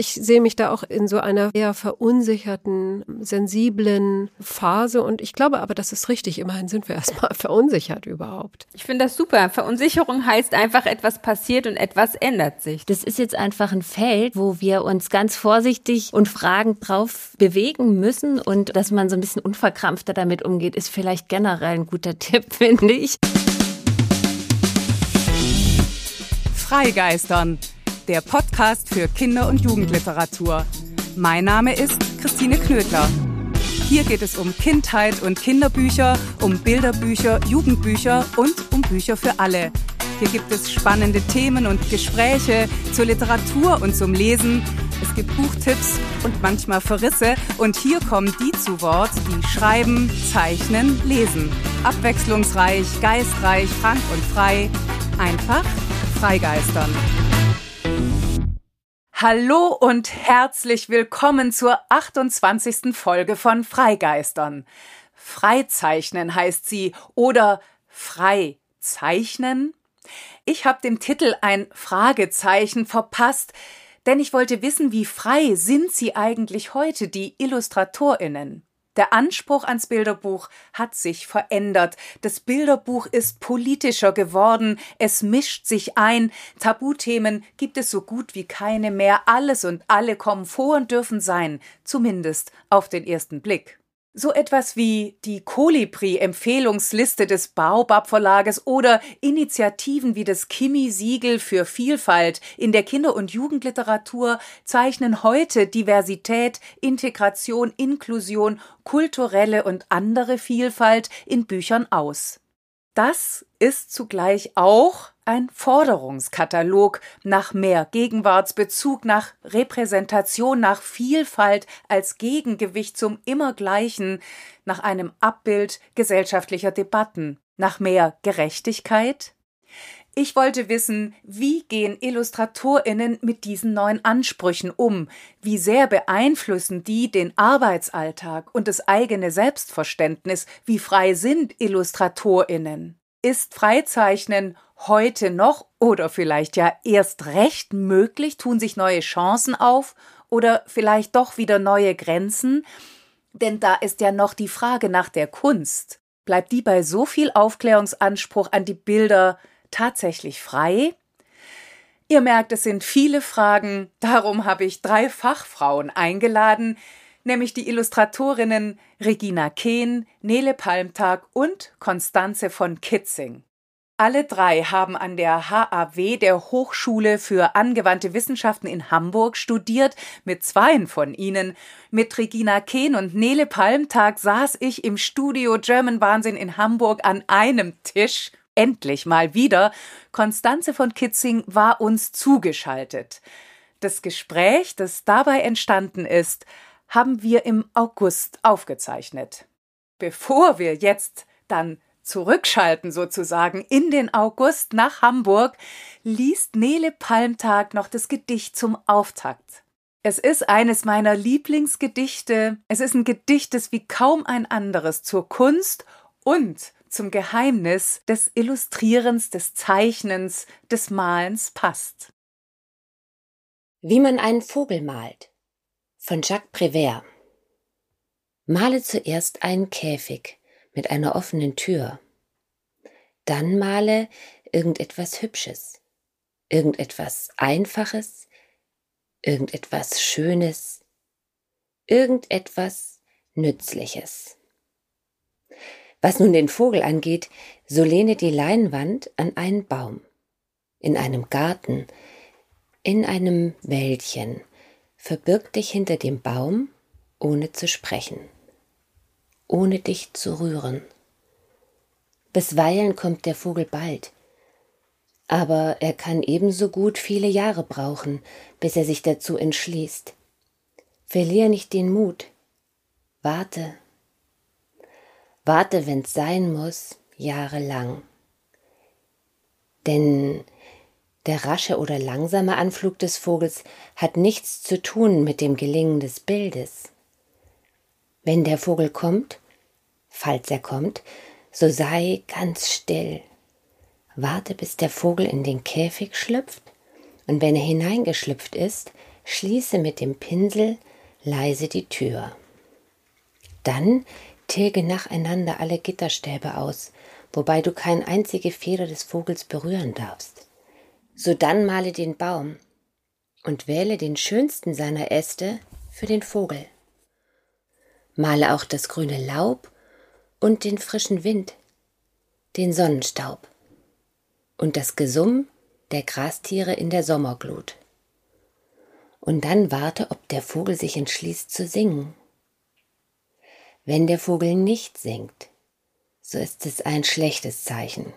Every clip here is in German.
ich sehe mich da auch in so einer eher verunsicherten, sensiblen Phase und ich glaube aber, das ist richtig. Immerhin sind wir erstmal verunsichert überhaupt. Ich finde das super. Verunsicherung heißt einfach, etwas passiert und etwas ändert sich. Das ist jetzt einfach ein Feld, wo wir uns ganz vorsichtig und fragend drauf bewegen müssen und dass man so ein bisschen unverkrampfter damit umgeht, ist vielleicht generell ein guter Tipp, finde ich. Freigeistern der Podcast für Kinder- und Jugendliteratur. Mein Name ist Christine Knödler. Hier geht es um Kindheit und Kinderbücher, um Bilderbücher, Jugendbücher und um Bücher für alle. Hier gibt es spannende Themen und Gespräche zur Literatur und zum Lesen. Es gibt Buchtipps und manchmal Verrisse. Und hier kommen die zu Wort, die schreiben, zeichnen, lesen. Abwechslungsreich, geistreich, frank und frei. Einfach freigeistern. Hallo und herzlich willkommen zur 28. Folge von Freigeistern. Freizeichnen heißt sie oder Freizeichnen? Ich habe dem Titel ein Fragezeichen verpasst, denn ich wollte wissen, wie frei sind sie eigentlich heute, die Illustratorinnen? Der Anspruch ans Bilderbuch hat sich verändert. Das Bilderbuch ist politischer geworden. Es mischt sich ein. Tabuthemen gibt es so gut wie keine mehr. Alles und alle kommen vor und dürfen sein. Zumindest auf den ersten Blick. So etwas wie die Kolibri-Empfehlungsliste des Baobab Verlages oder Initiativen wie das Kimi-Siegel für Vielfalt in der Kinder- und Jugendliteratur zeichnen heute Diversität, Integration, Inklusion, kulturelle und andere Vielfalt in Büchern aus. Das ist zugleich auch ein Forderungskatalog nach mehr Gegenwartsbezug, nach Repräsentation, nach Vielfalt als Gegengewicht zum Immergleichen, nach einem Abbild gesellschaftlicher Debatten, nach mehr Gerechtigkeit? Ich wollte wissen, wie gehen Illustratorinnen mit diesen neuen Ansprüchen um? Wie sehr beeinflussen die den Arbeitsalltag und das eigene Selbstverständnis? Wie frei sind Illustratorinnen? Ist Freizeichnen heute noch oder vielleicht ja erst recht möglich? Tun sich neue Chancen auf oder vielleicht doch wieder neue Grenzen? Denn da ist ja noch die Frage nach der Kunst. Bleibt die bei so viel Aufklärungsanspruch an die Bilder tatsächlich frei? Ihr merkt, es sind viele Fragen, darum habe ich drei Fachfrauen eingeladen, nämlich die Illustratorinnen Regina Kehn, Nele Palmtag und Konstanze von Kitzing. Alle drei haben an der HAW, der Hochschule für angewandte Wissenschaften in Hamburg, studiert. Mit zweien von ihnen, mit Regina Kehn und Nele Palmtag, saß ich im Studio German Wahnsinn in Hamburg an einem Tisch. Endlich mal wieder. Konstanze von Kitzing war uns zugeschaltet. Das Gespräch, das dabei entstanden ist, haben wir im August aufgezeichnet. Bevor wir jetzt dann zurückschalten sozusagen in den August nach Hamburg, liest Nele Palmtag noch das Gedicht zum Auftakt. Es ist eines meiner Lieblingsgedichte. Es ist ein Gedicht, das wie kaum ein anderes zur Kunst und zum Geheimnis des Illustrierens, des Zeichnens, des Malens passt. Wie man einen Vogel malt von Jacques Prévert. Male zuerst einen Käfig mit einer offenen Tür. Dann male irgendetwas Hübsches, irgendetwas Einfaches, irgendetwas Schönes, irgendetwas Nützliches. Was nun den Vogel angeht, so lehne die Leinwand an einen Baum, in einem Garten, in einem Wäldchen, verbirg dich hinter dem Baum, ohne zu sprechen, ohne dich zu rühren. Bisweilen kommt der Vogel bald, aber er kann ebenso gut viele Jahre brauchen, bis er sich dazu entschließt. Verlier nicht den Mut, warte Warte, wenn's sein muss, jahrelang. Denn der rasche oder langsame Anflug des Vogels hat nichts zu tun mit dem Gelingen des Bildes. Wenn der Vogel kommt, falls er kommt, so sei ganz still. Warte, bis der Vogel in den Käfig schlüpft, und wenn er hineingeschlüpft ist, schließe mit dem Pinsel leise die Tür. Dann tilge nacheinander alle Gitterstäbe aus, wobei du keine einzige Feder des Vogels berühren darfst. Sodann male den Baum und wähle den schönsten seiner Äste für den Vogel. Male auch das grüne Laub und den frischen Wind, den Sonnenstaub und das Gesumm der Grastiere in der Sommerglut. Und dann warte, ob der Vogel sich entschließt zu singen. Wenn der Vogel nicht singt, so ist es ein schlechtes Zeichen.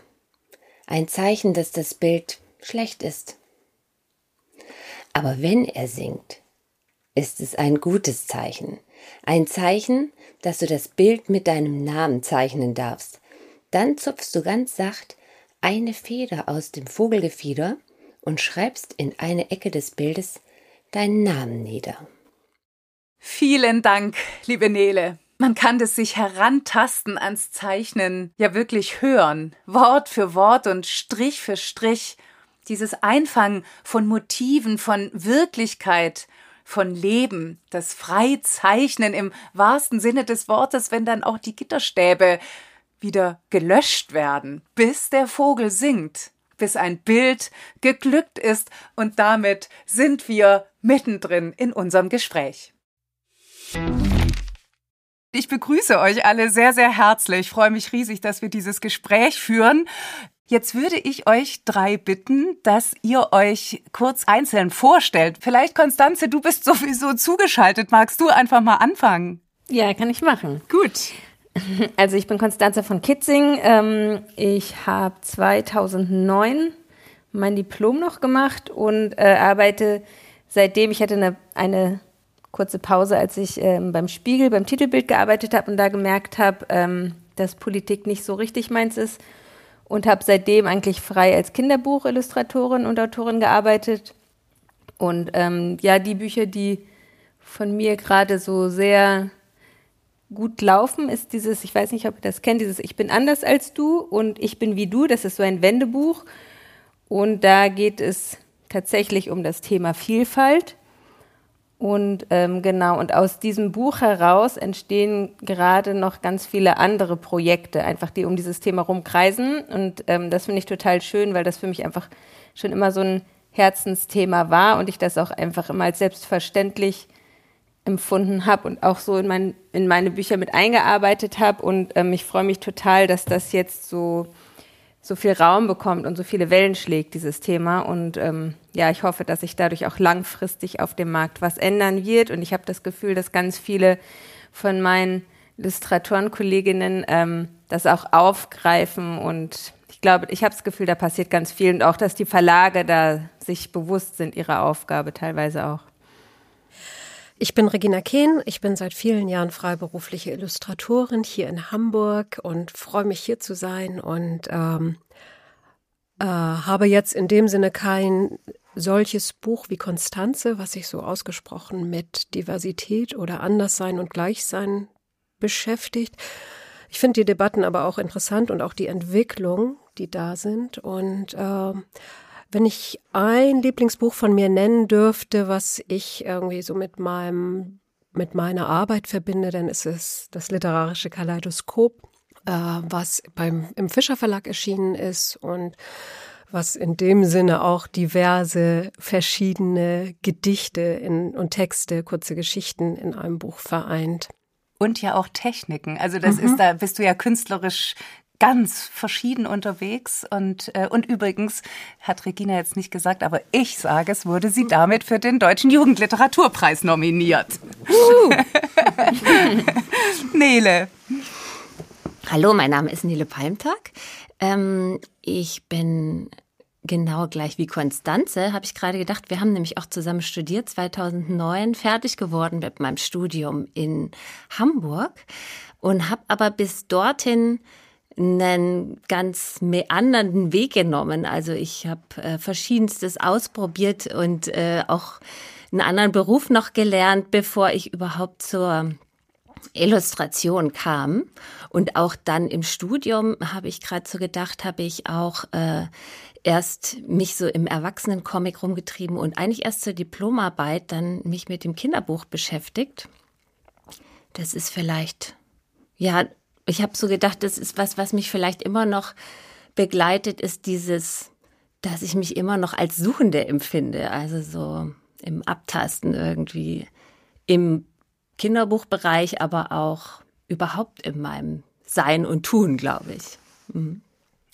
Ein Zeichen, dass das Bild schlecht ist. Aber wenn er singt, ist es ein gutes Zeichen. Ein Zeichen, dass du das Bild mit deinem Namen zeichnen darfst. Dann zupfst du ganz sacht eine Feder aus dem Vogelgefieder und schreibst in eine Ecke des Bildes deinen Namen nieder. Vielen Dank, liebe Nele. Man kann das sich herantasten ans Zeichnen ja wirklich hören, Wort für Wort und Strich für Strich. Dieses Einfangen von Motiven, von Wirklichkeit, von Leben, das Freizeichnen im wahrsten Sinne des Wortes, wenn dann auch die Gitterstäbe wieder gelöscht werden, bis der Vogel singt, bis ein Bild geglückt ist und damit sind wir mittendrin in unserem Gespräch. Ich begrüße euch alle sehr, sehr herzlich. Ich freue mich riesig, dass wir dieses Gespräch führen. Jetzt würde ich euch drei bitten, dass ihr euch kurz einzeln vorstellt. Vielleicht, Konstanze, du bist sowieso zugeschaltet. Magst du einfach mal anfangen? Ja, kann ich machen. Gut. Also ich bin Konstanze von Kitzing. Ähm, ich habe 2009 mein Diplom noch gemacht und äh, arbeite seitdem, ich hatte eine, eine kurze Pause, als ich ähm, beim Spiegel, beim Titelbild gearbeitet habe und da gemerkt habe, ähm, dass Politik nicht so richtig meins ist und habe seitdem eigentlich frei als Kinderbuchillustratorin und Autorin gearbeitet. Und ähm, ja, die Bücher, die von mir gerade so sehr gut laufen, ist dieses, ich weiß nicht, ob ihr das kennt, dieses Ich bin anders als du und Ich bin wie du, das ist so ein Wendebuch. Und da geht es tatsächlich um das Thema Vielfalt. Und ähm, genau, und aus diesem Buch heraus entstehen gerade noch ganz viele andere Projekte, einfach die um dieses Thema rumkreisen. Und ähm, das finde ich total schön, weil das für mich einfach schon immer so ein Herzensthema war und ich das auch einfach immer als selbstverständlich empfunden habe und auch so in, mein, in meine Bücher mit eingearbeitet habe. Und ähm, ich freue mich total, dass das jetzt so, so viel Raum bekommt und so viele Wellen schlägt, dieses Thema. Und ähm, ja, ich hoffe, dass sich dadurch auch langfristig auf dem Markt was ändern wird. Und ich habe das Gefühl, dass ganz viele von meinen Illustratorenkolleginnen ähm, das auch aufgreifen und ich glaube, ich habe das Gefühl, da passiert ganz viel und auch, dass die Verlage da sich bewusst sind ihrer Aufgabe teilweise auch. Ich bin Regina Kehn. Ich bin seit vielen Jahren freiberufliche Illustratorin hier in Hamburg und freue mich hier zu sein und ähm, äh, habe jetzt in dem Sinne kein solches Buch wie Konstanze, was sich so ausgesprochen mit Diversität oder Anderssein und Gleichsein beschäftigt. Ich finde die Debatten aber auch interessant und auch die Entwicklung, die da sind. Und äh, wenn ich ein Lieblingsbuch von mir nennen dürfte, was ich irgendwie so mit meinem mit meiner Arbeit verbinde, dann ist es das literarische Kaleidoskop, äh, was beim im Fischer Verlag erschienen ist und was in dem Sinne auch diverse verschiedene Gedichte in, und Texte, kurze Geschichten in einem Buch vereint. Und ja auch Techniken. Also das mhm. ist, da bist du ja künstlerisch ganz verschieden unterwegs. Und, äh, und übrigens hat Regina jetzt nicht gesagt, aber ich sage, es wurde sie damit für den Deutschen Jugendliteraturpreis nominiert. Nele. Hallo, mein Name ist Nele Palmtag. Ähm, ich bin genau gleich wie Konstanze, habe ich gerade gedacht. Wir haben nämlich auch zusammen studiert, 2009 fertig geworden mit meinem Studium in Hamburg und habe aber bis dorthin einen ganz meandernden Weg genommen. Also ich habe äh, verschiedenstes ausprobiert und äh, auch einen anderen Beruf noch gelernt, bevor ich überhaupt zur Illustration kam und auch dann im Studium habe ich gerade so gedacht, habe ich auch äh, erst mich so im Erwachsenencomic rumgetrieben und eigentlich erst zur Diplomarbeit dann mich mit dem Kinderbuch beschäftigt. Das ist vielleicht, ja, ich habe so gedacht, das ist was, was mich vielleicht immer noch begleitet, ist dieses, dass ich mich immer noch als Suchende empfinde. Also so im Abtasten irgendwie im Kinderbuchbereich, aber auch überhaupt in meinem Sein und Tun, glaube ich. Mhm.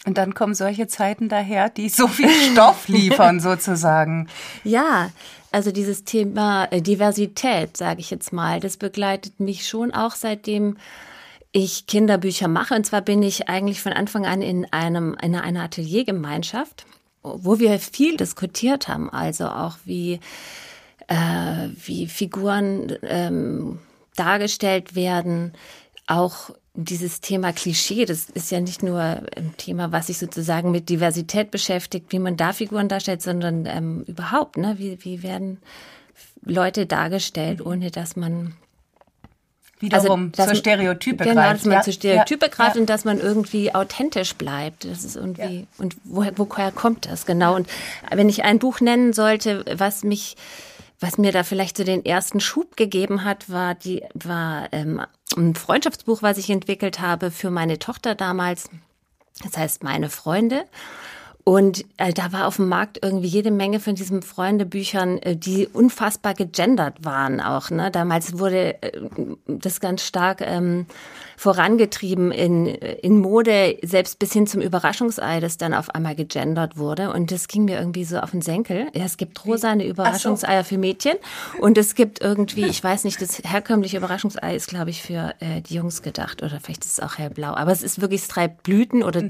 Und dann kommen solche Zeiten daher, die so viel Stoff liefern, sozusagen. Ja, also dieses Thema äh, Diversität, sage ich jetzt mal, das begleitet mich schon auch seitdem ich Kinderbücher mache. Und zwar bin ich eigentlich von Anfang an in einem in einer Ateliergemeinschaft, wo wir viel diskutiert haben, also auch wie äh, wie Figuren ähm, dargestellt werden, auch dieses Thema Klischee, das ist ja nicht nur ein Thema, was sich sozusagen mit Diversität beschäftigt, wie man da Figuren darstellt, sondern ähm, überhaupt, ne? wie, wie werden Leute dargestellt, ohne dass man Wiederum also, zur Stereotype genau, greift. Genau, dass man ja, zu Stereotype ja, greift ja. und dass man irgendwie authentisch bleibt. Das ist irgendwie, und woher, woher kommt das? Genau. Und wenn ich ein Buch nennen sollte, was mich was mir da vielleicht so den ersten Schub gegeben hat, war die war ähm, ein Freundschaftsbuch, was ich entwickelt habe für meine Tochter damals. Das heißt meine Freunde. Und äh, da war auf dem Markt irgendwie jede Menge von diesen Freundebüchern, äh, die unfassbar gegendert waren auch. Ne? Damals wurde äh, das ganz stark ähm, vorangetrieben in, in Mode, selbst bis hin zum Überraschungsei, das dann auf einmal gegendert wurde. Und das ging mir irgendwie so auf den Senkel. Ja, es gibt rosane Überraschungseier so. für Mädchen und es gibt irgendwie, ich weiß nicht, das herkömmliche Überraschungsei ist, glaube ich, für äh, die Jungs gedacht oder vielleicht ist es auch hellblau. Aber es ist wirklich, es treibt Blüten oder mhm.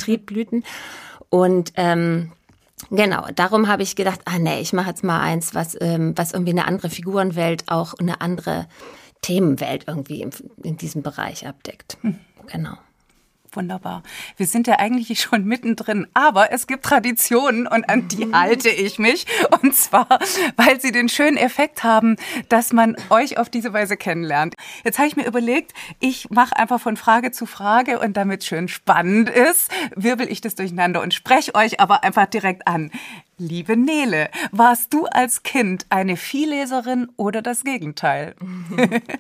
Und ähm, Genau, darum habe ich gedacht, ah nee, ich mache jetzt mal eins, was, ähm, was irgendwie eine andere Figurenwelt, auch eine andere Themenwelt irgendwie in, in diesem Bereich abdeckt. Hm. Genau. Wunderbar. Wir sind ja eigentlich schon mittendrin, aber es gibt Traditionen und an die mhm. halte ich mich. Und zwar, weil sie den schönen Effekt haben, dass man euch auf diese Weise kennenlernt. Jetzt habe ich mir überlegt, ich mache einfach von Frage zu Frage und damit schön spannend ist, wirbel ich das durcheinander und spreche euch aber einfach direkt an. Liebe Nele, warst du als Kind eine Vielleserin oder das Gegenteil?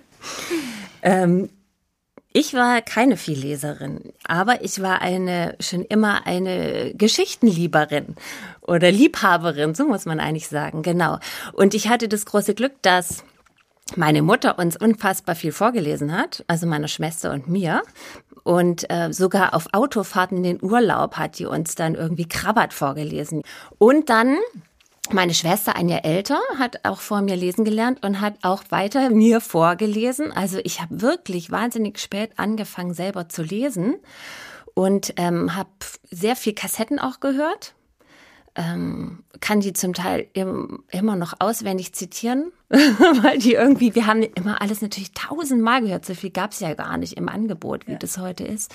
ähm, ich war keine Vielleserin, aber ich war eine schon immer eine Geschichtenlieberin oder Liebhaberin, so muss man eigentlich sagen, genau. Und ich hatte das große Glück, dass meine Mutter uns unfassbar viel vorgelesen hat, also meiner Schwester und mir. Und äh, sogar auf Autofahrten in den Urlaub hat die uns dann irgendwie Krabbert vorgelesen. Und dann meine Schwester, ein Jahr älter, hat auch vor mir lesen gelernt und hat auch weiter mir vorgelesen. Also ich habe wirklich wahnsinnig spät angefangen, selber zu lesen und ähm, habe sehr viel Kassetten auch gehört. Ähm, kann die zum Teil im, immer noch auswendig zitieren, weil die irgendwie, wir haben immer alles natürlich tausendmal gehört, so viel gab es ja gar nicht im Angebot, wie ja. das heute ist.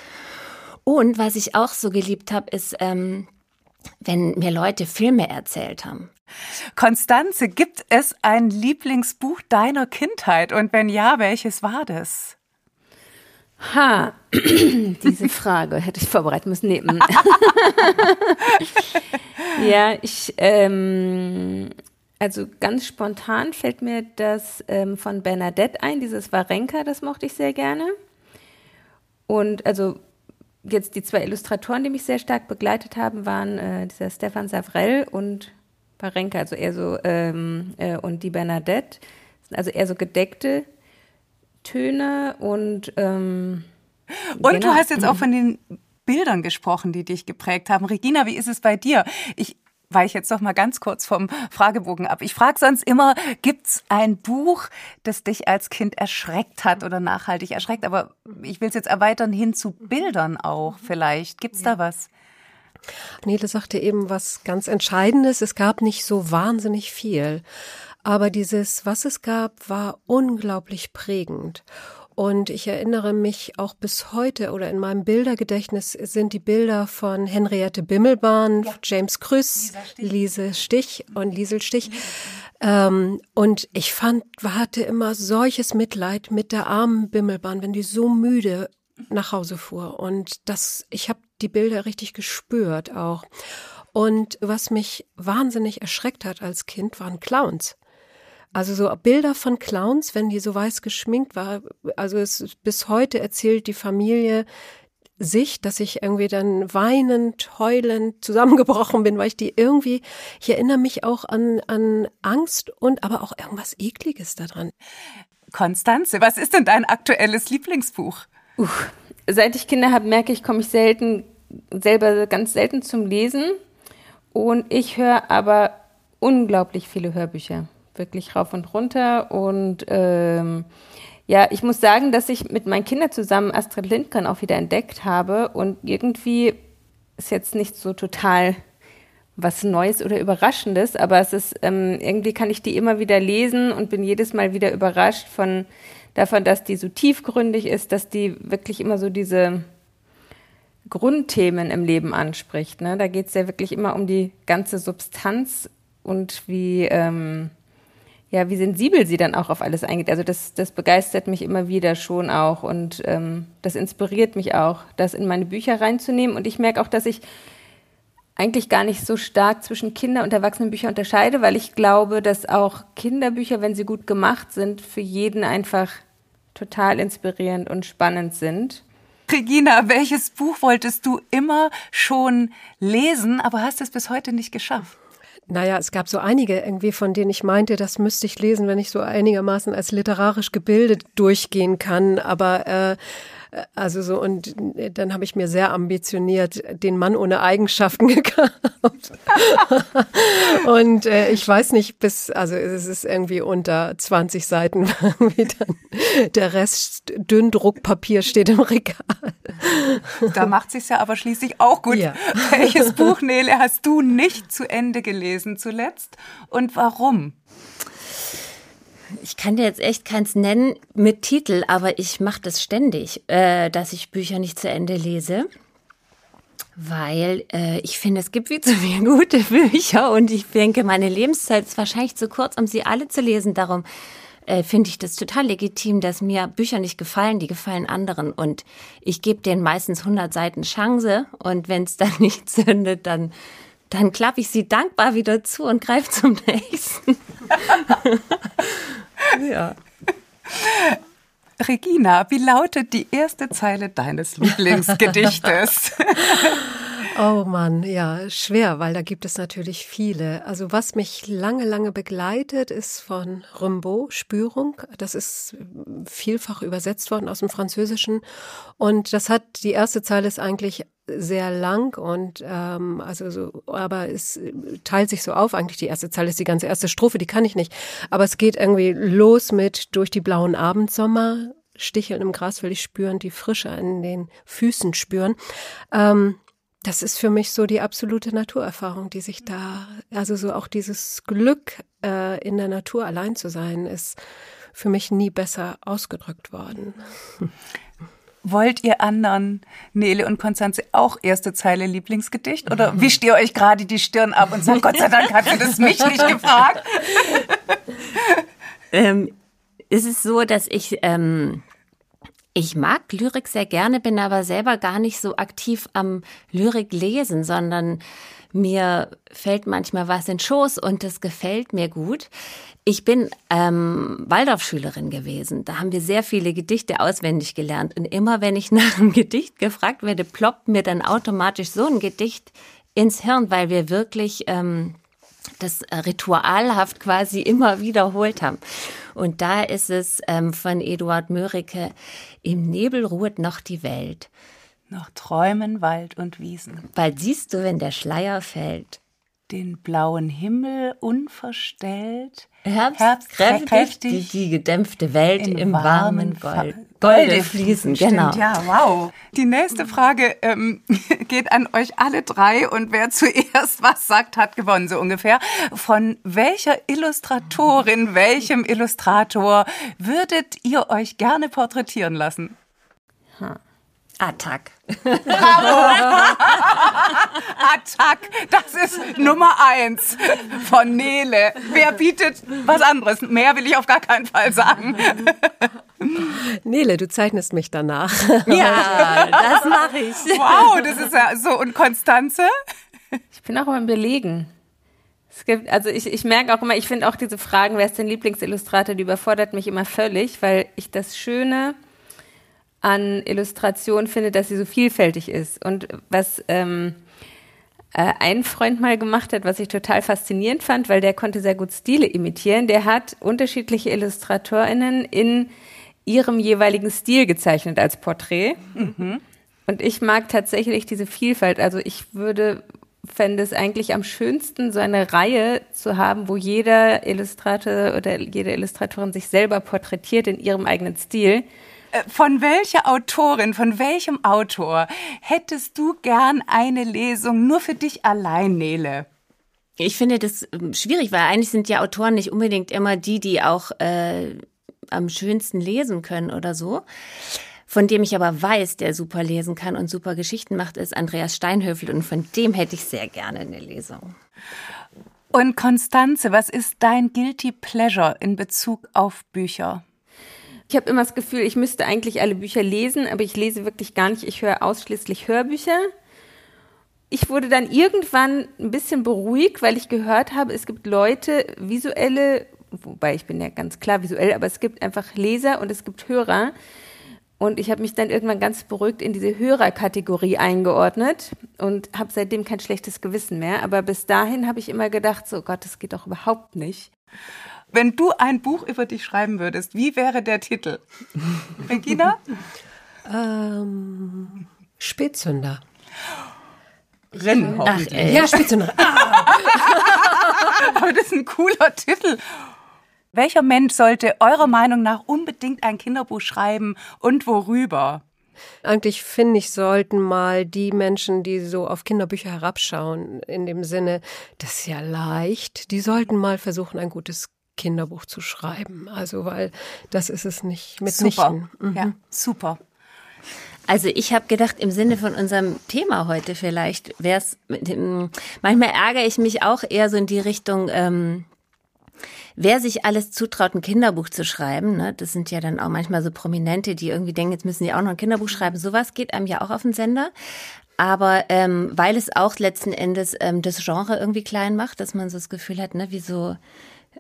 Und was ich auch so geliebt habe, ist, ähm, wenn mir Leute Filme erzählt haben. Konstanze, gibt es ein Lieblingsbuch deiner Kindheit? Und wenn ja, welches war das? Ha, diese Frage hätte ich vorbereiten müssen. Nee. Mm. ja, ich, ähm, also ganz spontan fällt mir das ähm, von Bernadette ein, dieses Warenka, das mochte ich sehr gerne. Und also jetzt die zwei Illustratoren, die mich sehr stark begleitet haben, waren äh, dieser Stefan Savrell und Parenka, also eher so, ähm, äh, und die Bernadette. Also eher so gedeckte Töne und. Ähm, und genau. du hast jetzt auch von den Bildern gesprochen, die dich geprägt haben. Regina, wie ist es bei dir? Ich weiche jetzt noch mal ganz kurz vom Fragebogen ab. Ich frage sonst immer, gibt's ein Buch, das dich als Kind erschreckt hat oder nachhaltig erschreckt? Aber ich will es jetzt erweitern hin zu Bildern auch vielleicht. Gibt's da was? Nele sagte eben was ganz Entscheidendes. Es gab nicht so wahnsinnig viel. Aber dieses, was es gab, war unglaublich prägend. Und ich erinnere mich auch bis heute oder in meinem Bildergedächtnis sind die Bilder von Henriette Bimmelbahn, ja. James Krüss, Lise Stich und Liesel Stich. Ähm, und ich fand, hatte immer solches Mitleid mit der armen Bimmelbahn, wenn die so müde nach Hause fuhr. Und das, ich habe die Bilder richtig gespürt auch. Und was mich wahnsinnig erschreckt hat als Kind, waren Clowns. Also so Bilder von Clowns, wenn die so weiß geschminkt war. Also es bis heute erzählt die Familie sich, dass ich irgendwie dann weinend, heulend zusammengebrochen bin, weil ich die irgendwie, ich erinnere mich auch an, an Angst und aber auch irgendwas Ekliges daran. Konstanze, was ist denn dein aktuelles Lieblingsbuch? Uh, seit ich Kinder habe, merke ich, komme ich selten, selber ganz selten zum Lesen. Und ich höre aber unglaublich viele Hörbücher. Wirklich rauf und runter. Und ähm, ja, ich muss sagen, dass ich mit meinen Kindern zusammen Astrid Lindgren auch wieder entdeckt habe. Und irgendwie ist jetzt nicht so total was Neues oder Überraschendes, aber es ist ähm, irgendwie kann ich die immer wieder lesen und bin jedes Mal wieder überrascht von davon, dass die so tiefgründig ist, dass die wirklich immer so diese Grundthemen im Leben anspricht. Ne? Da geht es ja wirklich immer um die ganze Substanz und wie, ähm, ja, wie sensibel sie dann auch auf alles eingeht. Also das, das begeistert mich immer wieder schon auch und ähm, das inspiriert mich auch, das in meine Bücher reinzunehmen. Und ich merke auch, dass ich eigentlich gar nicht so stark zwischen Kinder- und Erwachsenenbüchern unterscheide, weil ich glaube, dass auch Kinderbücher, wenn sie gut gemacht sind, für jeden einfach total inspirierend und spannend sind. Regina, welches Buch wolltest du immer schon lesen, aber hast es bis heute nicht geschafft? Naja, es gab so einige irgendwie, von denen ich meinte, das müsste ich lesen, wenn ich so einigermaßen als literarisch gebildet durchgehen kann. Aber äh, also so, und dann habe ich mir sehr ambitioniert den Mann ohne Eigenschaften gekauft. und äh, ich weiß nicht, bis, also es ist irgendwie unter 20 Seiten, wie dann der Rest dünn Druckpapier steht im Regal. Da macht sich's ja aber schließlich auch gut. Ja. Welches Buch, Nele, hast du nicht zu Ende gelesen zuletzt und warum? Ich kann dir jetzt echt keins nennen mit Titel, aber ich mache das ständig, äh, dass ich Bücher nicht zu Ende lese. Weil äh, ich finde, es gibt viel zu viele gute Bücher und ich denke, meine Lebenszeit ist wahrscheinlich zu kurz, um sie alle zu lesen. Darum äh, finde ich das total legitim, dass mir Bücher nicht gefallen, die gefallen anderen. Und ich gebe denen meistens 100 Seiten Chance und wenn es dann nicht zündet, dann dann klappe ich sie dankbar wieder zu und greife zum nächsten. ja. Regina, wie lautet die erste Zeile deines Lieblingsgedichtes? Oh Mann, ja, schwer, weil da gibt es natürlich viele. Also was mich lange, lange begleitet, ist von Rimbaud, Spürung. Das ist vielfach übersetzt worden aus dem Französischen. Und das hat, die erste Zeile ist eigentlich sehr lang und ähm, also so, aber es teilt sich so auf. Eigentlich die erste Zeile ist die ganze erste Strophe, die kann ich nicht. Aber es geht irgendwie los mit durch die blauen Abendsommer, Sticheln im Gras will ich spüren, die Frische an den Füßen spüren. Ähm, das ist für mich so die absolute Naturerfahrung, die sich da, also so auch dieses Glück äh, in der Natur allein zu sein, ist für mich nie besser ausgedrückt worden. Wollt ihr anderen, Nele und Konstanze, auch erste Zeile Lieblingsgedicht? Oder wischt ihr euch gerade die Stirn ab und sagt, Gott sei Dank hat sie das mich nicht gefragt? ähm, es ist so, dass ich ähm, ich mag Lyrik sehr gerne, bin aber selber gar nicht so aktiv am Lyrik lesen, sondern mir fällt manchmal was in Schoß und das gefällt mir gut. Ich bin ähm, Waldorfschülerin gewesen. Da haben wir sehr viele Gedichte auswendig gelernt. Und immer wenn ich nach einem Gedicht gefragt werde, ploppt mir dann automatisch so ein Gedicht ins Hirn, weil wir wirklich ähm, das ritualhaft quasi immer wiederholt haben. Und da ist es ähm, von Eduard Mörike, im Nebel ruht noch die Welt. Noch träumen Wald und Wiesen. Bald siehst du, wenn der Schleier fällt. Den blauen Himmel unverstellt. Herbst, Herbst kräftig, kräftig die, die, gedämpfte Welt im warmen Gold. Golde fließen, genau. ja, wow. Die nächste Frage ähm, geht an euch alle drei und wer zuerst was sagt, hat gewonnen, so ungefähr. Von welcher Illustratorin, welchem Illustrator würdet ihr euch gerne porträtieren lassen? Attack. Attack, das ist Nummer eins von Nele. Wer bietet was anderes? Mehr will ich auf gar keinen Fall sagen. Nele, du zeichnest mich danach. Ja, das mache ich. Wow, das ist ja so. Und Konstanze? Ich bin auch immer Belegen. Es gibt, also ich, ich merke auch immer, ich finde auch diese Fragen, wer ist dein Lieblingsillustrator, die überfordert mich immer völlig, weil ich das Schöne an Illustration finde, dass sie so vielfältig ist. Und was ähm, äh, ein Freund mal gemacht hat, was ich total faszinierend fand, weil der konnte sehr gut Stile imitieren, der hat unterschiedliche IllustratorInnen in ihrem jeweiligen Stil gezeichnet als Porträt. Mhm. Und ich mag tatsächlich diese Vielfalt. Also ich würde fände es eigentlich am schönsten, so eine Reihe zu haben, wo jeder Illustrator oder jede Illustratorin sich selber porträtiert in ihrem eigenen Stil. Äh, von welcher Autorin, von welchem Autor hättest du gern eine Lesung nur für dich allein, Nele? Ich finde das ähm, schwierig, weil eigentlich sind ja Autoren nicht unbedingt immer die, die auch äh, am schönsten lesen können oder so. Von dem ich aber weiß, der super lesen kann und super Geschichten macht, ist Andreas Steinhöfel und von dem hätte ich sehr gerne eine Lesung. Und Konstanze, was ist dein Guilty Pleasure in Bezug auf Bücher? Ich habe immer das Gefühl, ich müsste eigentlich alle Bücher lesen, aber ich lese wirklich gar nicht. Ich höre ausschließlich Hörbücher. Ich wurde dann irgendwann ein bisschen beruhigt, weil ich gehört habe, es gibt Leute, visuelle, wobei ich bin ja ganz klar visuell, aber es gibt einfach Leser und es gibt Hörer, und ich habe mich dann irgendwann ganz beruhigt in diese Hörerkategorie eingeordnet und habe seitdem kein schlechtes Gewissen mehr. Aber bis dahin habe ich immer gedacht, so Gott, das geht doch überhaupt nicht. Wenn du ein Buch über dich schreiben würdest, wie wäre der Titel? Regina? ähm, Spätzünder. Rennen. Ach, ja, Spätzünder. Aber das ist ein cooler Titel. Welcher Mensch sollte eurer Meinung nach unbedingt ein Kinderbuch schreiben und worüber? Eigentlich finde ich, sollten mal die Menschen, die so auf Kinderbücher herabschauen, in dem Sinne, das ist ja leicht, die sollten mal versuchen, ein gutes Kinderbuch zu schreiben. Also, weil das ist es nicht mitnichten. Super. Mhm. Ja, super. Also ich habe gedacht, im Sinne von unserem Thema heute vielleicht wäre es, manchmal ärgere ich mich auch eher so in die Richtung, ähm, wer sich alles zutraut, ein Kinderbuch zu schreiben, ne, das sind ja dann auch manchmal so Prominente, die irgendwie denken, jetzt müssen die auch noch ein Kinderbuch schreiben. Sowas geht einem ja auch auf den Sender. Aber ähm, weil es auch letzten Endes ähm, das Genre irgendwie klein macht, dass man so das Gefühl hat, ne, wieso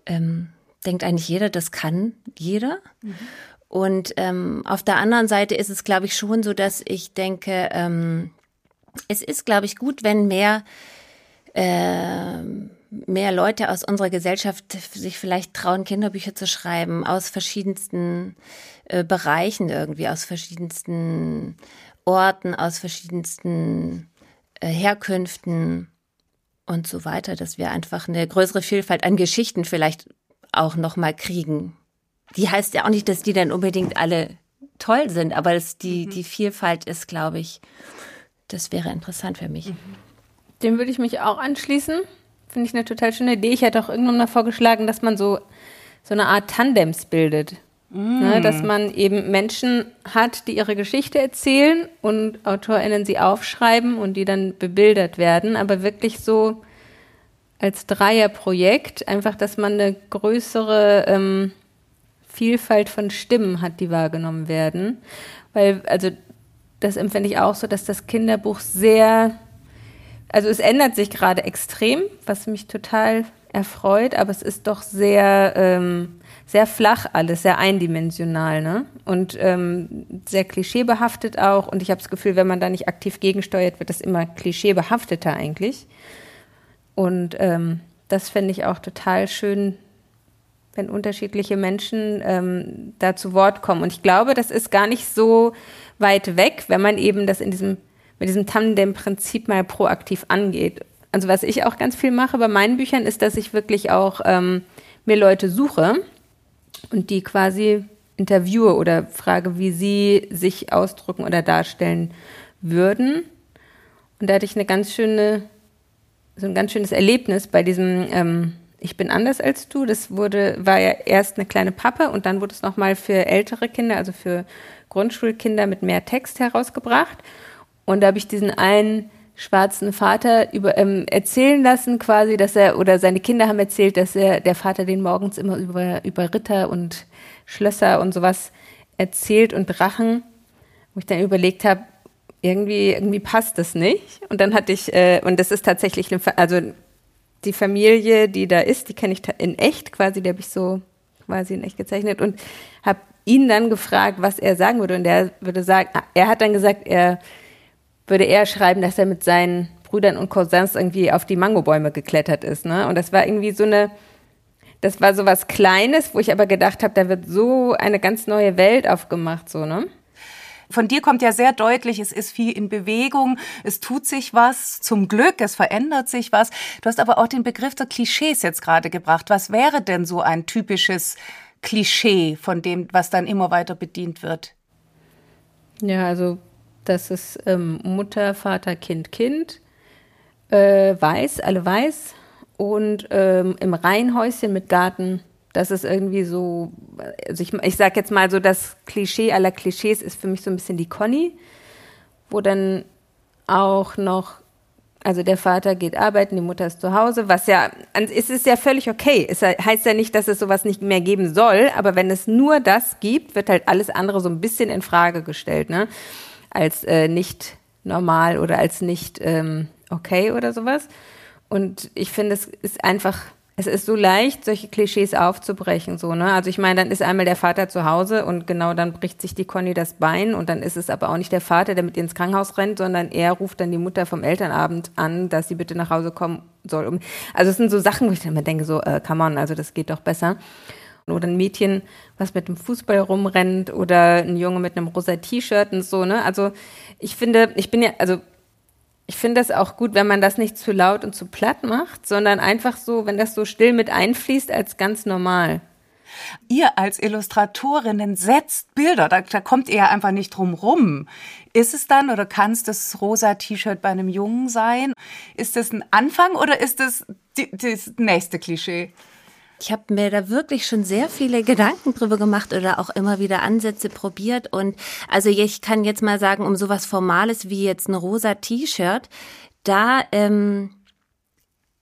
ähm, denkt eigentlich jeder, das kann jeder. Mhm. Und ähm, auf der anderen Seite ist es, glaube ich, schon so, dass ich denke, ähm, es ist, glaube ich, gut, wenn mehr äh, mehr Leute aus unserer Gesellschaft sich vielleicht trauen, Kinderbücher zu schreiben, aus verschiedensten äh, Bereichen irgendwie, aus verschiedensten Orten, aus verschiedensten äh, Herkünften und so weiter, dass wir einfach eine größere Vielfalt an Geschichten vielleicht auch noch mal kriegen. Die heißt ja auch nicht, dass die dann unbedingt alle toll sind, aber dass die, mhm. die Vielfalt ist, glaube ich, das wäre interessant für mich. Dem würde ich mich auch anschließen. Finde ich eine total schöne Idee. Ich hätte auch irgendwann mal vorgeschlagen, dass man so, so eine Art Tandems bildet. Mm. Ne, dass man eben Menschen hat, die ihre Geschichte erzählen und AutorInnen sie aufschreiben und die dann bebildert werden, aber wirklich so als Dreierprojekt, einfach, dass man eine größere ähm, Vielfalt von Stimmen hat, die wahrgenommen werden. Weil, also, das empfinde ich auch so, dass das Kinderbuch sehr also es ändert sich gerade extrem, was mich total erfreut, aber es ist doch sehr, ähm, sehr flach alles, sehr eindimensional, ne? Und ähm, sehr klischeebehaftet auch. Und ich habe das Gefühl, wenn man da nicht aktiv gegensteuert, wird das immer klischeebehafteter eigentlich. Und ähm, das fände ich auch total schön, wenn unterschiedliche Menschen ähm, da zu Wort kommen. Und ich glaube, das ist gar nicht so weit weg, wenn man eben das in diesem mit diesem Tandem-Prinzip mal proaktiv angeht. Also was ich auch ganz viel mache bei meinen Büchern ist, dass ich wirklich auch ähm, mir Leute suche und die quasi interviewe oder frage, wie sie sich ausdrücken oder darstellen würden. Und da hatte ich eine ganz schöne, so ein ganz schönes Erlebnis bei diesem ähm, ich bin anders als du. Das wurde, war ja erst eine kleine Pappe und dann wurde es nochmal für ältere Kinder, also für Grundschulkinder mit mehr Text herausgebracht. Und da habe ich diesen einen schwarzen Vater über, ähm, erzählen lassen, quasi, dass er, oder seine Kinder haben erzählt, dass er, der Vater den morgens immer über, über Ritter und Schlösser und sowas erzählt und Drachen, wo ich dann überlegt habe, irgendwie, irgendwie passt das nicht. Und dann hatte ich, äh, und das ist tatsächlich, eine, also die Familie, die da ist, die kenne ich in echt quasi, die habe ich so quasi in echt gezeichnet und habe ihn dann gefragt, was er sagen würde. Und er würde sagen, er hat dann gesagt, er würde eher schreiben, dass er mit seinen Brüdern und Cousins irgendwie auf die Mangobäume geklettert ist. Ne? Und das war irgendwie so eine, das war so was Kleines, wo ich aber gedacht habe, da wird so eine ganz neue Welt aufgemacht, so, ne? Von dir kommt ja sehr deutlich, es ist viel in Bewegung, es tut sich was, zum Glück, es verändert sich was. Du hast aber auch den Begriff der Klischees jetzt gerade gebracht. Was wäre denn so ein typisches Klischee von dem, was dann immer weiter bedient wird? Ja, also das ist ähm, Mutter, Vater, Kind, Kind, äh, weiß, alle weiß und ähm, im Reihenhäuschen mit Garten. Das ist irgendwie so, also ich, ich sag jetzt mal so, das Klischee aller Klischees ist für mich so ein bisschen die Conny, wo dann auch noch also der Vater geht arbeiten, die Mutter ist zu Hause, was ja, es ist ja völlig okay. Es heißt ja nicht, dass es sowas nicht mehr geben soll, aber wenn es nur das gibt, wird halt alles andere so ein bisschen in Frage gestellt, ne? Als äh, nicht normal oder als nicht ähm, okay oder sowas. Und ich finde, es ist einfach es ist so leicht, solche Klischees aufzubrechen, so, ne? Also ich meine, dann ist einmal der Vater zu Hause und genau dann bricht sich die Conny das Bein und dann ist es aber auch nicht der Vater, der mit ihr ins Krankenhaus rennt, sondern er ruft dann die Mutter vom Elternabend an, dass sie bitte nach Hause kommen soll. Also es sind so Sachen, wo ich dann immer denke, so, äh, come on, also das geht doch besser. Oder ein Mädchen, was mit dem Fußball rumrennt oder ein Junge mit einem rosa T-Shirt und so, ne? Also ich finde, ich bin ja, also ich finde das auch gut, wenn man das nicht zu laut und zu platt macht, sondern einfach so, wenn das so still mit einfließt, als ganz normal. Ihr als Illustratorinnen setzt Bilder, da, da kommt ihr ja einfach nicht drum rum. Ist es dann oder kann es das rosa T-Shirt bei einem Jungen sein? Ist das ein Anfang oder ist das die, das nächste Klischee? Ich habe mir da wirklich schon sehr viele Gedanken drüber gemacht oder auch immer wieder Ansätze probiert. Und also ich kann jetzt mal sagen, um sowas Formales wie jetzt ein rosa T-Shirt, da, ähm,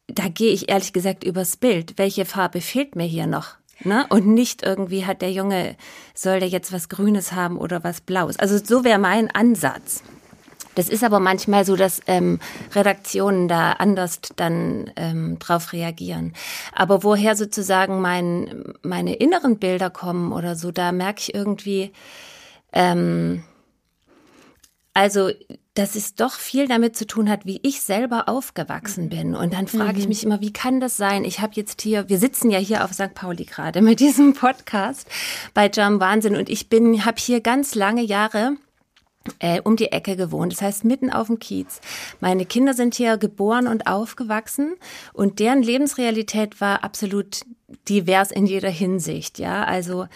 da gehe ich ehrlich gesagt übers Bild. Welche Farbe fehlt mir hier noch? Ne? Und nicht irgendwie hat der Junge, soll der jetzt was Grünes haben oder was Blaues. Also so wäre mein Ansatz. Das ist aber manchmal so, dass ähm, Redaktionen da anders dann ähm, drauf reagieren. Aber woher sozusagen mein, meine inneren Bilder kommen oder so, da merke ich irgendwie, ähm, also dass es doch viel damit zu tun hat, wie ich selber aufgewachsen bin. Und dann frage ich mhm. mich immer, wie kann das sein? Ich habe jetzt hier, wir sitzen ja hier auf St. Pauli gerade mit diesem Podcast bei Jam Wahnsinn und ich bin, habe hier ganz lange Jahre äh, um die Ecke gewohnt. Das heißt, mitten auf dem Kiez. Meine Kinder sind hier geboren und aufgewachsen und deren Lebensrealität war absolut divers in jeder Hinsicht. Ja, also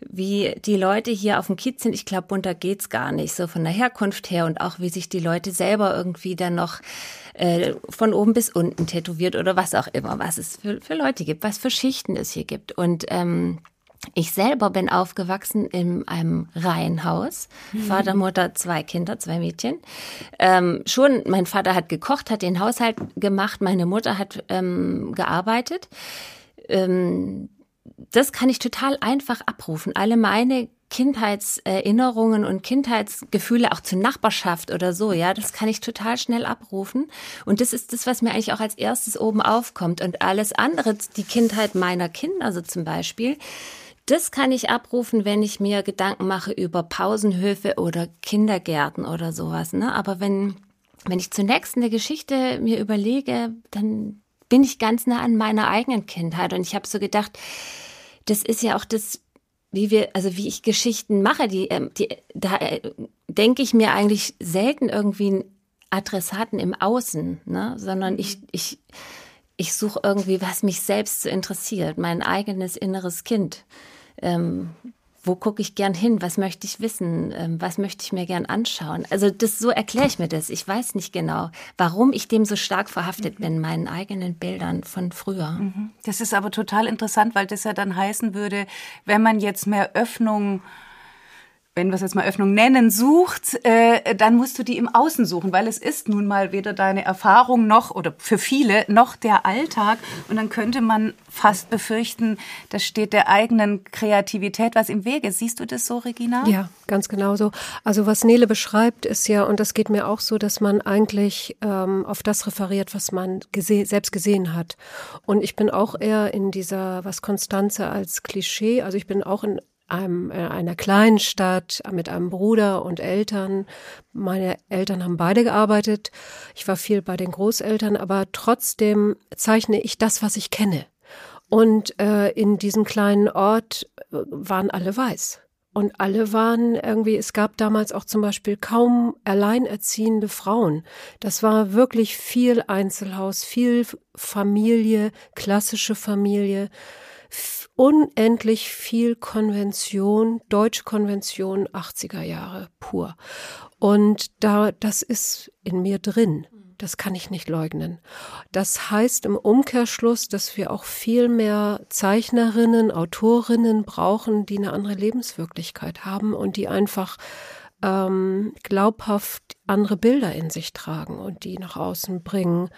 wie die Leute hier auf dem Kiez sind, ich glaube, bunter geht's gar nicht, so von der Herkunft her und auch wie sich die Leute selber irgendwie dann noch äh, von oben bis unten tätowiert oder was auch immer, was es für, für Leute gibt, was für Schichten es hier gibt. Und ähm, ich selber bin aufgewachsen in einem Reihenhaus. Mhm. Vater, Mutter, zwei Kinder, zwei Mädchen. Ähm, schon, mein Vater hat gekocht, hat den Haushalt gemacht, meine Mutter hat ähm, gearbeitet. Ähm, das kann ich total einfach abrufen. Alle meine Kindheitserinnerungen und Kindheitsgefühle auch zur Nachbarschaft oder so, ja, das kann ich total schnell abrufen. Und das ist das, was mir eigentlich auch als erstes oben aufkommt. Und alles andere, die Kindheit meiner Kinder, so zum Beispiel, das kann ich abrufen, wenn ich mir Gedanken mache über Pausenhöfe oder Kindergärten oder sowas. Ne? Aber wenn, wenn ich zunächst eine Geschichte mir überlege, dann bin ich ganz nah an meiner eigenen Kindheit. Und ich habe so gedacht, das ist ja auch das, wie wir, also wie ich Geschichten mache, die, ähm, die da äh, denke ich mir eigentlich selten irgendwie einen Adressaten im Außen, ne? sondern ich, ich, ich suche irgendwie, was mich selbst so interessiert, mein eigenes inneres Kind ähm, wo gucke ich gern hin, was möchte ich wissen, ähm, was möchte ich mir gern anschauen. Also das so erkläre ich mir das. Ich weiß nicht genau, warum ich dem so stark verhaftet bin, meinen eigenen Bildern von früher. Mhm. Das ist aber total interessant, weil das ja dann heißen würde, wenn man jetzt mehr Öffnung wenn wir es jetzt mal Öffnung nennen, sucht, äh, dann musst du die im Außen suchen, weil es ist nun mal weder deine Erfahrung noch oder für viele noch der Alltag. Und dann könnte man fast befürchten, das steht der eigenen Kreativität was im Wege. Siehst du das so, Regina? Ja, ganz genau so. Also was Nele beschreibt, ist ja, und das geht mir auch so, dass man eigentlich ähm, auf das referiert, was man gese selbst gesehen hat. Und ich bin auch eher in dieser, was Konstanze als Klischee, also ich bin auch in einem, äh, einer kleinen Stadt mit einem Bruder und Eltern. Meine Eltern haben beide gearbeitet. Ich war viel bei den Großeltern, aber trotzdem zeichne ich das, was ich kenne. Und äh, in diesem kleinen Ort äh, waren alle weiß. Und alle waren irgendwie, es gab damals auch zum Beispiel kaum alleinerziehende Frauen. Das war wirklich viel Einzelhaus, viel Familie, klassische Familie unendlich viel Konvention, Deutsche Konvention 80er Jahre pur. Und da, das ist in mir drin. Das kann ich nicht leugnen. Das heißt im Umkehrschluss, dass wir auch viel mehr Zeichnerinnen, Autorinnen brauchen, die eine andere Lebenswirklichkeit haben und die einfach ähm, glaubhaft andere Bilder in sich tragen und die nach außen bringen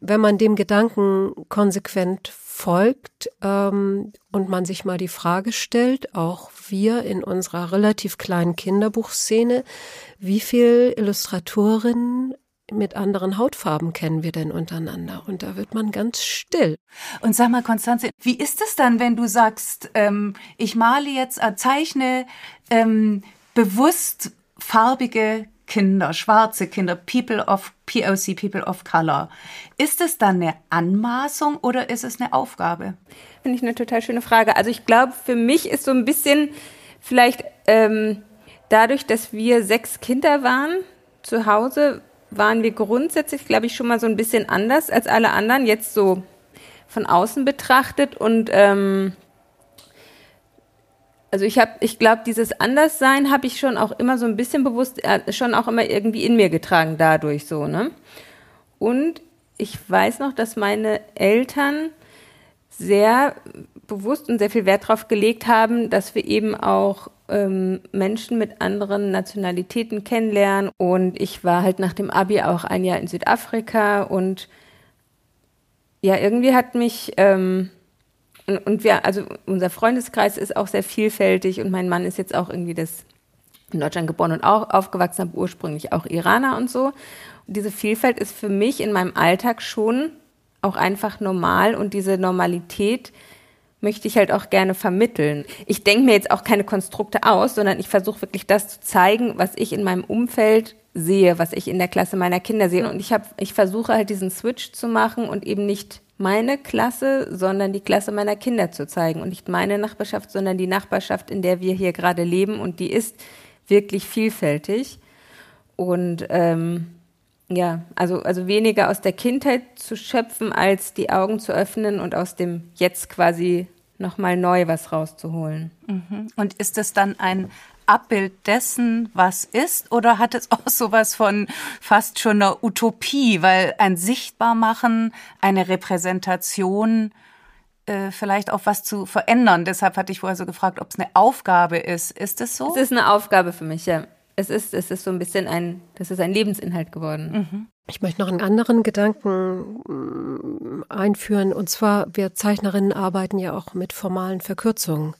wenn man dem Gedanken konsequent folgt ähm, und man sich mal die Frage stellt, auch wir in unserer relativ kleinen Kinderbuchszene, wie viel Illustratorinnen mit anderen Hautfarben kennen wir denn untereinander? Und da wird man ganz still. Und sag mal, Konstanze, wie ist es dann, wenn du sagst, ähm, ich male jetzt, äh, zeichne ähm, bewusst farbige Kinder, schwarze Kinder, People of POC, People of Color. Ist es dann eine Anmaßung oder ist es eine Aufgabe? Finde ich eine total schöne Frage. Also ich glaube, für mich ist so ein bisschen vielleicht ähm, dadurch, dass wir sechs Kinder waren zu Hause, waren wir grundsätzlich, glaube ich, schon mal so ein bisschen anders als alle anderen, jetzt so von außen betrachtet und ähm, also ich habe, ich glaube, dieses Anderssein habe ich schon auch immer so ein bisschen bewusst, äh, schon auch immer irgendwie in mir getragen dadurch so, ne? Und ich weiß noch, dass meine Eltern sehr bewusst und sehr viel Wert darauf gelegt haben, dass wir eben auch ähm, Menschen mit anderen Nationalitäten kennenlernen. Und ich war halt nach dem Abi auch ein Jahr in Südafrika und ja, irgendwie hat mich ähm, und wir, also unser Freundeskreis ist auch sehr vielfältig und mein Mann ist jetzt auch irgendwie das in Deutschland geboren und auch aufgewachsen, aber ursprünglich auch Iraner und so. Und diese Vielfalt ist für mich in meinem Alltag schon auch einfach normal und diese Normalität möchte ich halt auch gerne vermitteln. Ich denke mir jetzt auch keine Konstrukte aus, sondern ich versuche wirklich das zu zeigen, was ich in meinem Umfeld sehe, was ich in der Klasse meiner Kinder sehe. Und ich ich versuche halt diesen Switch zu machen und eben nicht meine Klasse, sondern die Klasse meiner Kinder zu zeigen. Und nicht meine Nachbarschaft, sondern die Nachbarschaft, in der wir hier gerade leben. Und die ist wirklich vielfältig. Und ähm, ja, also, also weniger aus der Kindheit zu schöpfen, als die Augen zu öffnen und aus dem Jetzt quasi nochmal neu was rauszuholen. Mhm. Und ist es dann ein Abbild dessen, was ist? Oder hat es auch sowas von fast schon einer Utopie, weil ein Sichtbarmachen, eine Repräsentation, äh, vielleicht auch was zu verändern. Deshalb hatte ich vorher so gefragt, ob es eine Aufgabe ist. Ist es so? Es ist eine Aufgabe für mich, ja. Es ist, es ist so ein bisschen ein, das ist ein Lebensinhalt geworden. Mhm. Ich möchte noch einen anderen Gedanken mm, einführen. Und zwar, wir Zeichnerinnen arbeiten ja auch mit formalen Verkürzungen.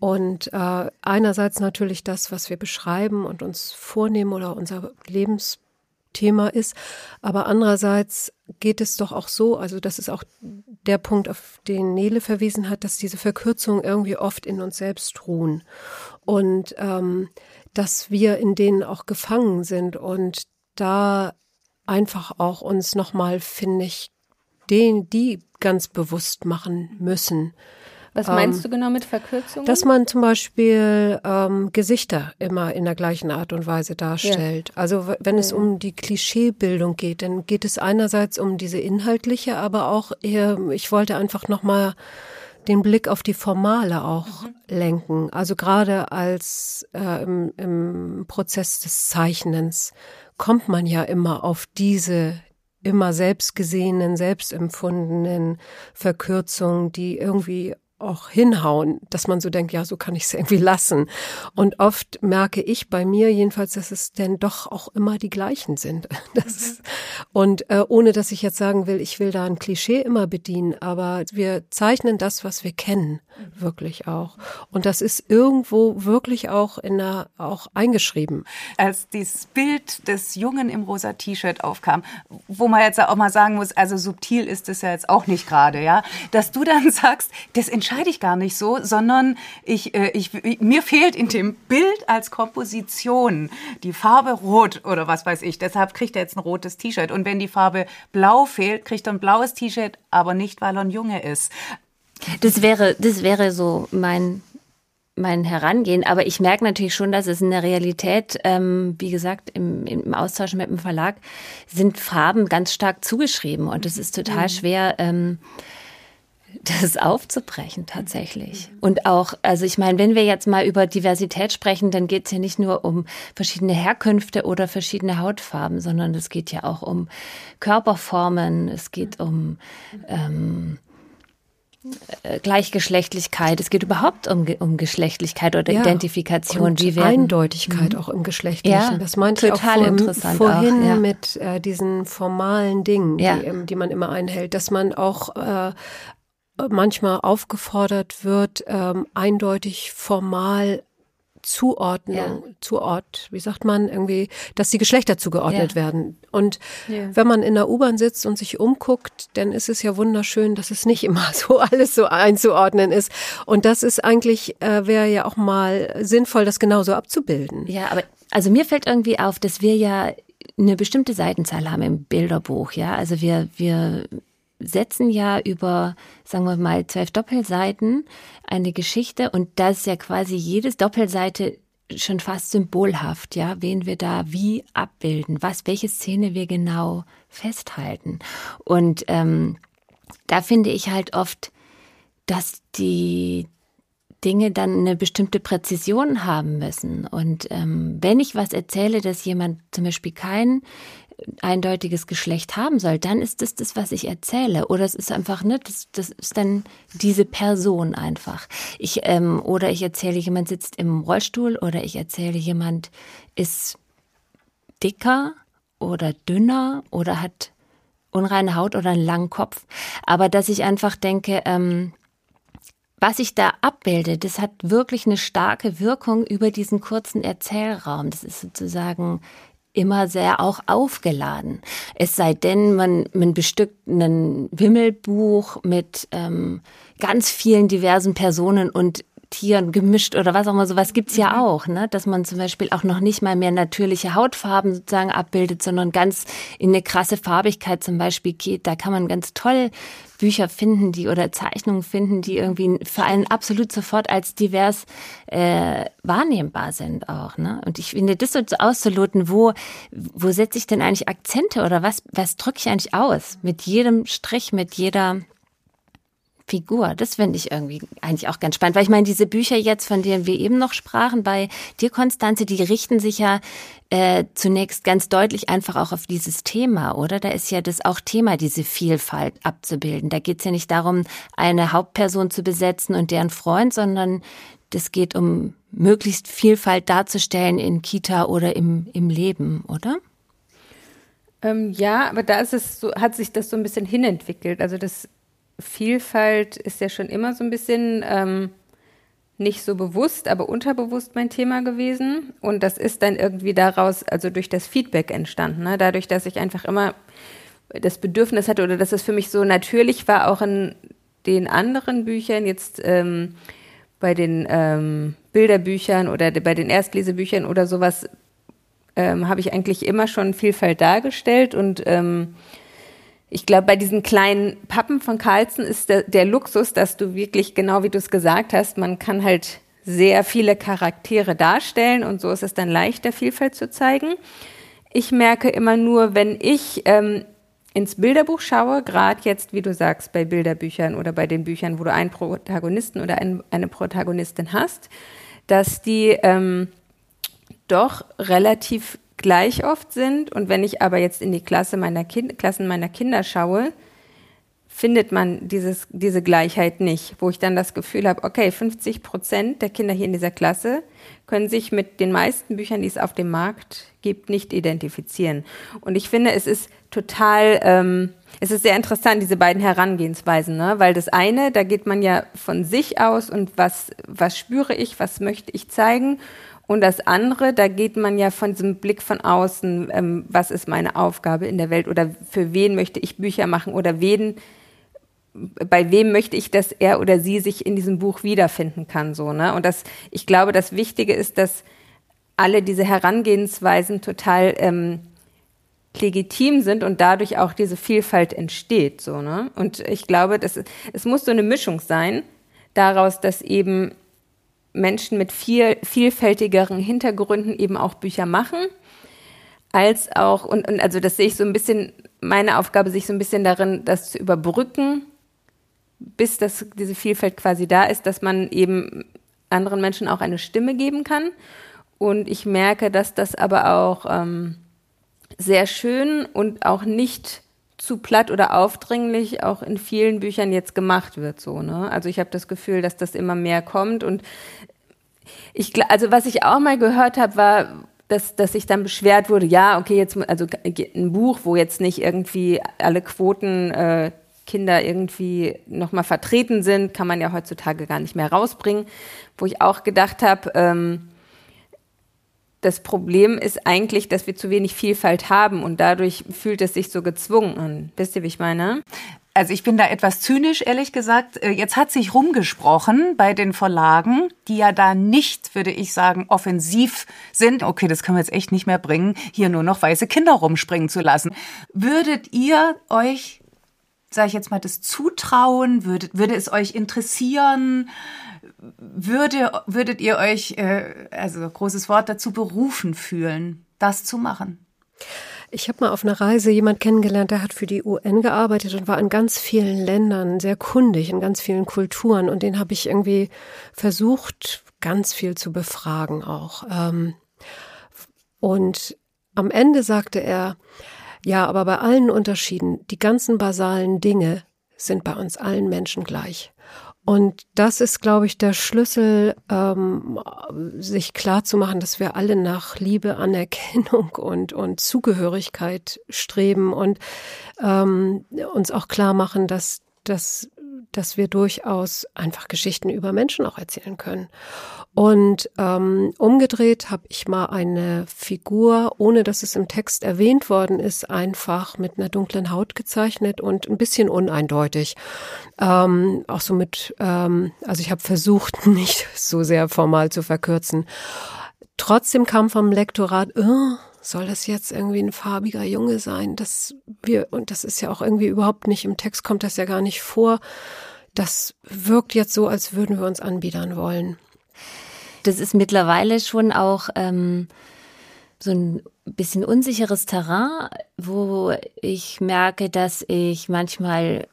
Und äh, einerseits natürlich das, was wir beschreiben und uns vornehmen oder unser Lebensthema ist, aber andererseits geht es doch auch so, also das ist auch der Punkt, auf den Nele verwiesen hat, dass diese Verkürzungen irgendwie oft in uns selbst ruhen. Und ähm, dass wir in denen auch gefangen sind und da einfach auch uns nochmal, finde ich, den, die ganz bewusst machen müssen was meinst ähm, du genau mit Verkürzungen? Dass man zum Beispiel ähm, Gesichter immer in der gleichen Art und Weise darstellt. Ja. Also wenn es um die Klischeebildung geht, dann geht es einerseits um diese inhaltliche, aber auch eher, ich wollte einfach nochmal den Blick auf die Formale auch mhm. lenken. Also gerade als äh, im, im Prozess des Zeichnens kommt man ja immer auf diese immer selbst gesehenen, selbst empfundenen Verkürzungen, die irgendwie auch hinhauen, dass man so denkt, ja, so kann ich es irgendwie lassen. Und oft merke ich bei mir jedenfalls, dass es denn doch auch immer die gleichen sind. Mhm. und äh, ohne dass ich jetzt sagen will, ich will da ein Klischee immer bedienen, aber wir zeichnen das, was wir kennen, mhm. wirklich auch. Und das ist irgendwo wirklich auch in der, auch eingeschrieben. Als dieses Bild des Jungen im rosa T-Shirt aufkam, wo man jetzt auch mal sagen muss, also subtil ist es ja jetzt auch nicht gerade, ja, dass du dann sagst, das entscheidet entscheide ich gar nicht so, sondern ich, äh, ich, mir fehlt in dem Bild als Komposition die Farbe rot oder was weiß ich. Deshalb kriegt er jetzt ein rotes T-Shirt. Und wenn die Farbe blau fehlt, kriegt er ein blaues T-Shirt, aber nicht, weil er ein Junge ist. Das wäre, das wäre so mein mein Herangehen. Aber ich merke natürlich schon, dass es in der Realität, ähm, wie gesagt, im, im Austausch mit dem Verlag sind Farben ganz stark zugeschrieben und es ist total mhm. schwer. Ähm, das aufzubrechen tatsächlich. Und auch, also ich meine, wenn wir jetzt mal über Diversität sprechen, dann geht es ja nicht nur um verschiedene Herkünfte oder verschiedene Hautfarben, sondern es geht ja auch um Körperformen, es geht um ähm, äh, Gleichgeschlechtlichkeit, es geht überhaupt um, um Geschlechtlichkeit oder ja, Identifikation. Und Wie werden, Eindeutigkeit mhm. auch im Geschlechtlichen. Ja, das meinte ich auch vor, vorhin auch, ja. mit äh, diesen formalen Dingen, die, ähm, die, man immer einhält, dass man auch äh, manchmal aufgefordert wird, ähm, eindeutig formal Zuordnung, ja. Zuort, wie sagt man, irgendwie, dass die Geschlechter zugeordnet ja. werden. Und ja. wenn man in der U-Bahn sitzt und sich umguckt, dann ist es ja wunderschön, dass es nicht immer so alles so einzuordnen ist. Und das ist eigentlich, äh, wäre ja auch mal sinnvoll, das genauso abzubilden. Ja, aber also mir fällt irgendwie auf, dass wir ja eine bestimmte Seitenzahl haben im Bilderbuch, ja. Also wir, wir setzen ja über, sagen wir mal, zwölf Doppelseiten eine Geschichte und das ist ja quasi jedes Doppelseite schon fast symbolhaft, ja, wen wir da wie abbilden, was, welche Szene wir genau festhalten. Und ähm, da finde ich halt oft, dass die Dinge dann eine bestimmte Präzision haben müssen. Und ähm, wenn ich was erzähle, dass jemand zum Beispiel kein eindeutiges Geschlecht haben soll, dann ist das das, was ich erzähle. Oder es ist einfach, ne, das, das ist dann diese Person einfach. Ich, ähm, oder ich erzähle, jemand sitzt im Rollstuhl oder ich erzähle, jemand ist dicker oder dünner oder hat unreine Haut oder einen langen Kopf. Aber dass ich einfach denke, ähm, was ich da abbilde, das hat wirklich eine starke Wirkung über diesen kurzen Erzählraum. Das ist sozusagen immer sehr auch aufgeladen. Es sei denn, man, man bestückt ein Wimmelbuch mit ähm, ganz vielen diversen Personen und Tieren gemischt oder was auch immer, sowas gibt's ja mhm. auch, ne? dass man zum Beispiel auch noch nicht mal mehr natürliche Hautfarben sozusagen abbildet, sondern ganz in eine krasse Farbigkeit zum Beispiel geht. Da kann man ganz toll Bücher finden, die oder Zeichnungen finden, die irgendwie für einen absolut sofort als divers äh, wahrnehmbar sind auch. Ne? Und ich finde, das so auszuloten, wo, wo setze ich denn eigentlich Akzente oder was, was drücke ich eigentlich aus? Mit jedem Strich, mit jeder Figur. Das finde ich irgendwie eigentlich auch ganz spannend, weil ich meine, diese Bücher jetzt, von denen wir eben noch sprachen, bei dir, Konstanze, die richten sich ja äh, zunächst ganz deutlich einfach auch auf dieses Thema, oder? Da ist ja das auch Thema, diese Vielfalt abzubilden. Da geht es ja nicht darum, eine Hauptperson zu besetzen und deren Freund, sondern das geht um möglichst Vielfalt darzustellen in Kita oder im, im Leben, oder? Ähm, ja, aber da ist es so, hat sich das so ein bisschen hinentwickelt. Also das Vielfalt ist ja schon immer so ein bisschen ähm, nicht so bewusst, aber unterbewusst mein Thema gewesen. Und das ist dann irgendwie daraus, also durch das Feedback entstanden. Ne? Dadurch, dass ich einfach immer das Bedürfnis hatte oder dass es für mich so natürlich war, auch in den anderen Büchern, jetzt ähm, bei den ähm, Bilderbüchern oder bei den Erstlesebüchern oder sowas, ähm, habe ich eigentlich immer schon Vielfalt dargestellt und ähm, ich glaube, bei diesen kleinen Pappen von Carlsen ist der, der Luxus, dass du wirklich, genau wie du es gesagt hast, man kann halt sehr viele Charaktere darstellen und so ist es dann leichter, Vielfalt zu zeigen. Ich merke immer nur, wenn ich ähm, ins Bilderbuch schaue, gerade jetzt, wie du sagst, bei Bilderbüchern oder bei den Büchern, wo du einen Protagonisten oder ein, eine Protagonistin hast, dass die ähm, doch relativ gleich oft sind. Und wenn ich aber jetzt in die Klasse meiner kind Klassen meiner Kinder schaue, findet man dieses, diese Gleichheit nicht, wo ich dann das Gefühl habe, okay, 50 Prozent der Kinder hier in dieser Klasse können sich mit den meisten Büchern, die es auf dem Markt gibt, nicht identifizieren. Und ich finde, es ist total, ähm, es ist sehr interessant, diese beiden Herangehensweisen, ne? weil das eine, da geht man ja von sich aus und was, was spüre ich, was möchte ich zeigen. Und das andere, da geht man ja von diesem Blick von außen, ähm, was ist meine Aufgabe in der Welt oder für wen möchte ich Bücher machen oder wen bei wem möchte ich, dass er oder sie sich in diesem Buch wiederfinden kann, so, ne? Und das, ich glaube, das Wichtige ist, dass alle diese Herangehensweisen total ähm, legitim sind und dadurch auch diese Vielfalt entsteht, so, ne? Und ich glaube, dass es muss so eine Mischung sein daraus, dass eben Menschen mit viel vielfältigeren Hintergründen eben auch Bücher machen, als auch und, und also das sehe ich so ein bisschen meine Aufgabe sich so ein bisschen darin, das zu überbrücken bis das, diese Vielfalt quasi da ist, dass man eben anderen Menschen auch eine Stimme geben kann. Und ich merke, dass das aber auch ähm, sehr schön und auch nicht zu platt oder aufdringlich auch in vielen Büchern jetzt gemacht wird so ne also ich habe das Gefühl dass das immer mehr kommt und ich also was ich auch mal gehört habe war dass, dass sich dann beschwert wurde, ja, okay, jetzt also ein Buch, wo jetzt nicht irgendwie alle Quoten äh, Kinder irgendwie nochmal vertreten sind, kann man ja heutzutage gar nicht mehr rausbringen. Wo ich auch gedacht habe, ähm, das Problem ist eigentlich, dass wir zu wenig Vielfalt haben und dadurch fühlt es sich so gezwungen an. Wisst ihr, wie ich meine? Also ich bin da etwas zynisch, ehrlich gesagt. Äh, jetzt hat sich rumgesprochen bei den Verlagen, die ja da nicht, würde ich sagen, offensiv sind. Okay, das können wir jetzt echt nicht mehr bringen, hier nur noch weiße Kinder rumspringen zu lassen. Würdet ihr euch sage ich jetzt mal, das zutrauen? Würdet, würde es euch interessieren? Würde, würdet ihr euch, äh, also großes Wort dazu, berufen fühlen, das zu machen? Ich habe mal auf einer Reise jemand kennengelernt, der hat für die UN gearbeitet und war in ganz vielen Ländern sehr kundig, in ganz vielen Kulturen. Und den habe ich irgendwie versucht, ganz viel zu befragen auch. Ähm, und am Ende sagte er, ja, aber bei allen Unterschieden, die ganzen basalen Dinge sind bei uns allen Menschen gleich. Und das ist, glaube ich, der Schlüssel, ähm, sich klar zu machen, dass wir alle nach Liebe, Anerkennung und, und Zugehörigkeit streben und ähm, uns auch klar machen, dass, dass, dass wir durchaus einfach Geschichten über Menschen auch erzählen können. Und ähm, umgedreht habe ich mal eine Figur, ohne dass es im Text erwähnt worden ist, einfach mit einer dunklen Haut gezeichnet und ein bisschen uneindeutig. Ähm, auch so mit, ähm, also ich habe versucht, nicht so sehr formal zu verkürzen. Trotzdem kam vom Lektorat, oh, soll das jetzt irgendwie ein farbiger Junge sein? Das wir, und das ist ja auch irgendwie überhaupt nicht, im Text kommt das ja gar nicht vor. Das wirkt jetzt so, als würden wir uns anbiedern wollen. Das ist mittlerweile schon auch ähm, so ein bisschen unsicheres Terrain, wo ich merke, dass ich manchmal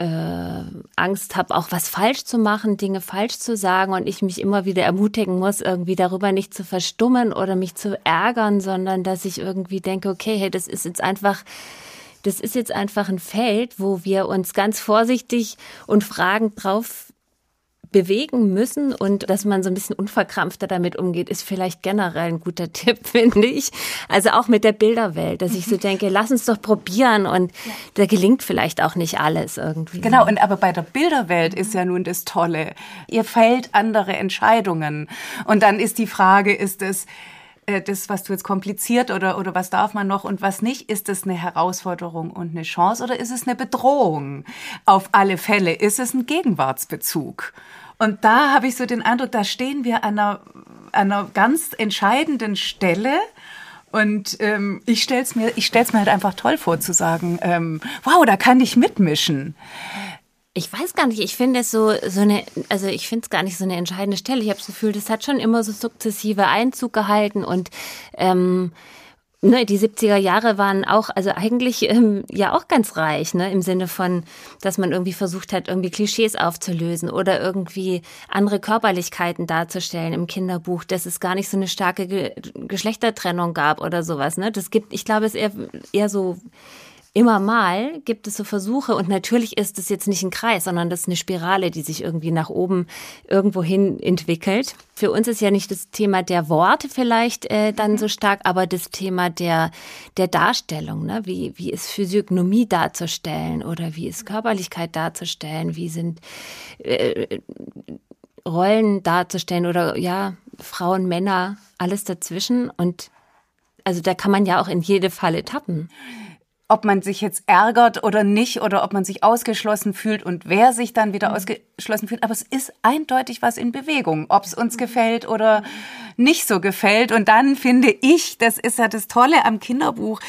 äh, Angst habe, auch was falsch zu machen, Dinge falsch zu sagen und ich mich immer wieder ermutigen muss, irgendwie darüber nicht zu verstummen oder mich zu ärgern, sondern dass ich irgendwie denke, okay, hey, das ist jetzt einfach das ist jetzt einfach ein Feld, wo wir uns ganz vorsichtig und fragend drauf bewegen müssen und dass man so ein bisschen unverkrampfter damit umgeht, ist vielleicht generell ein guter Tipp, finde ich. Also auch mit der Bilderwelt, dass ich so mhm. denke, lass uns doch probieren und ja. da gelingt vielleicht auch nicht alles irgendwie. Genau, und aber bei der Bilderwelt ist ja nun das Tolle. Ihr fällt andere Entscheidungen. Und dann ist die Frage, ist es, äh, das, was du jetzt kompliziert oder, oder was darf man noch und was nicht, ist es eine Herausforderung und eine Chance oder ist es eine Bedrohung? Auf alle Fälle ist es ein Gegenwartsbezug. Und da habe ich so den Eindruck, da stehen wir an einer, an einer ganz entscheidenden Stelle. Und ähm, ich stell's mir, ich stell's mir halt einfach toll vor zu sagen, ähm, wow, da kann ich mitmischen. Ich weiß gar nicht, ich finde es so, so eine, also ich finde es gar nicht so eine entscheidende Stelle. Ich habe das Gefühl, das hat schon immer so sukzessive Einzug gehalten und ähm, ne, die 70er Jahre waren auch, also eigentlich ähm, ja auch ganz reich, ne, im Sinne von, dass man irgendwie versucht hat, irgendwie Klischees aufzulösen oder irgendwie andere Körperlichkeiten darzustellen im Kinderbuch, dass es gar nicht so eine starke Ge Geschlechtertrennung gab oder sowas, ne. Das gibt, ich glaube, es eher, eher so immer mal gibt es so Versuche und natürlich ist es jetzt nicht ein Kreis, sondern das ist eine Spirale, die sich irgendwie nach oben irgendwo hin entwickelt. Für uns ist ja nicht das Thema der Worte vielleicht äh, dann so stark, aber das Thema der, der Darstellung, ne? wie, wie ist Physiognomie darzustellen oder wie ist Körperlichkeit darzustellen, wie sind äh, Rollen darzustellen oder ja, Frauen, Männer, alles dazwischen und also da kann man ja auch in jede Falle tappen ob man sich jetzt ärgert oder nicht oder ob man sich ausgeschlossen fühlt und wer sich dann wieder mhm. ausgeschlossen fühlt. Aber es ist eindeutig was in Bewegung, ob es uns gefällt oder nicht so gefällt. Und dann finde ich, das ist ja das Tolle am Kinderbuch,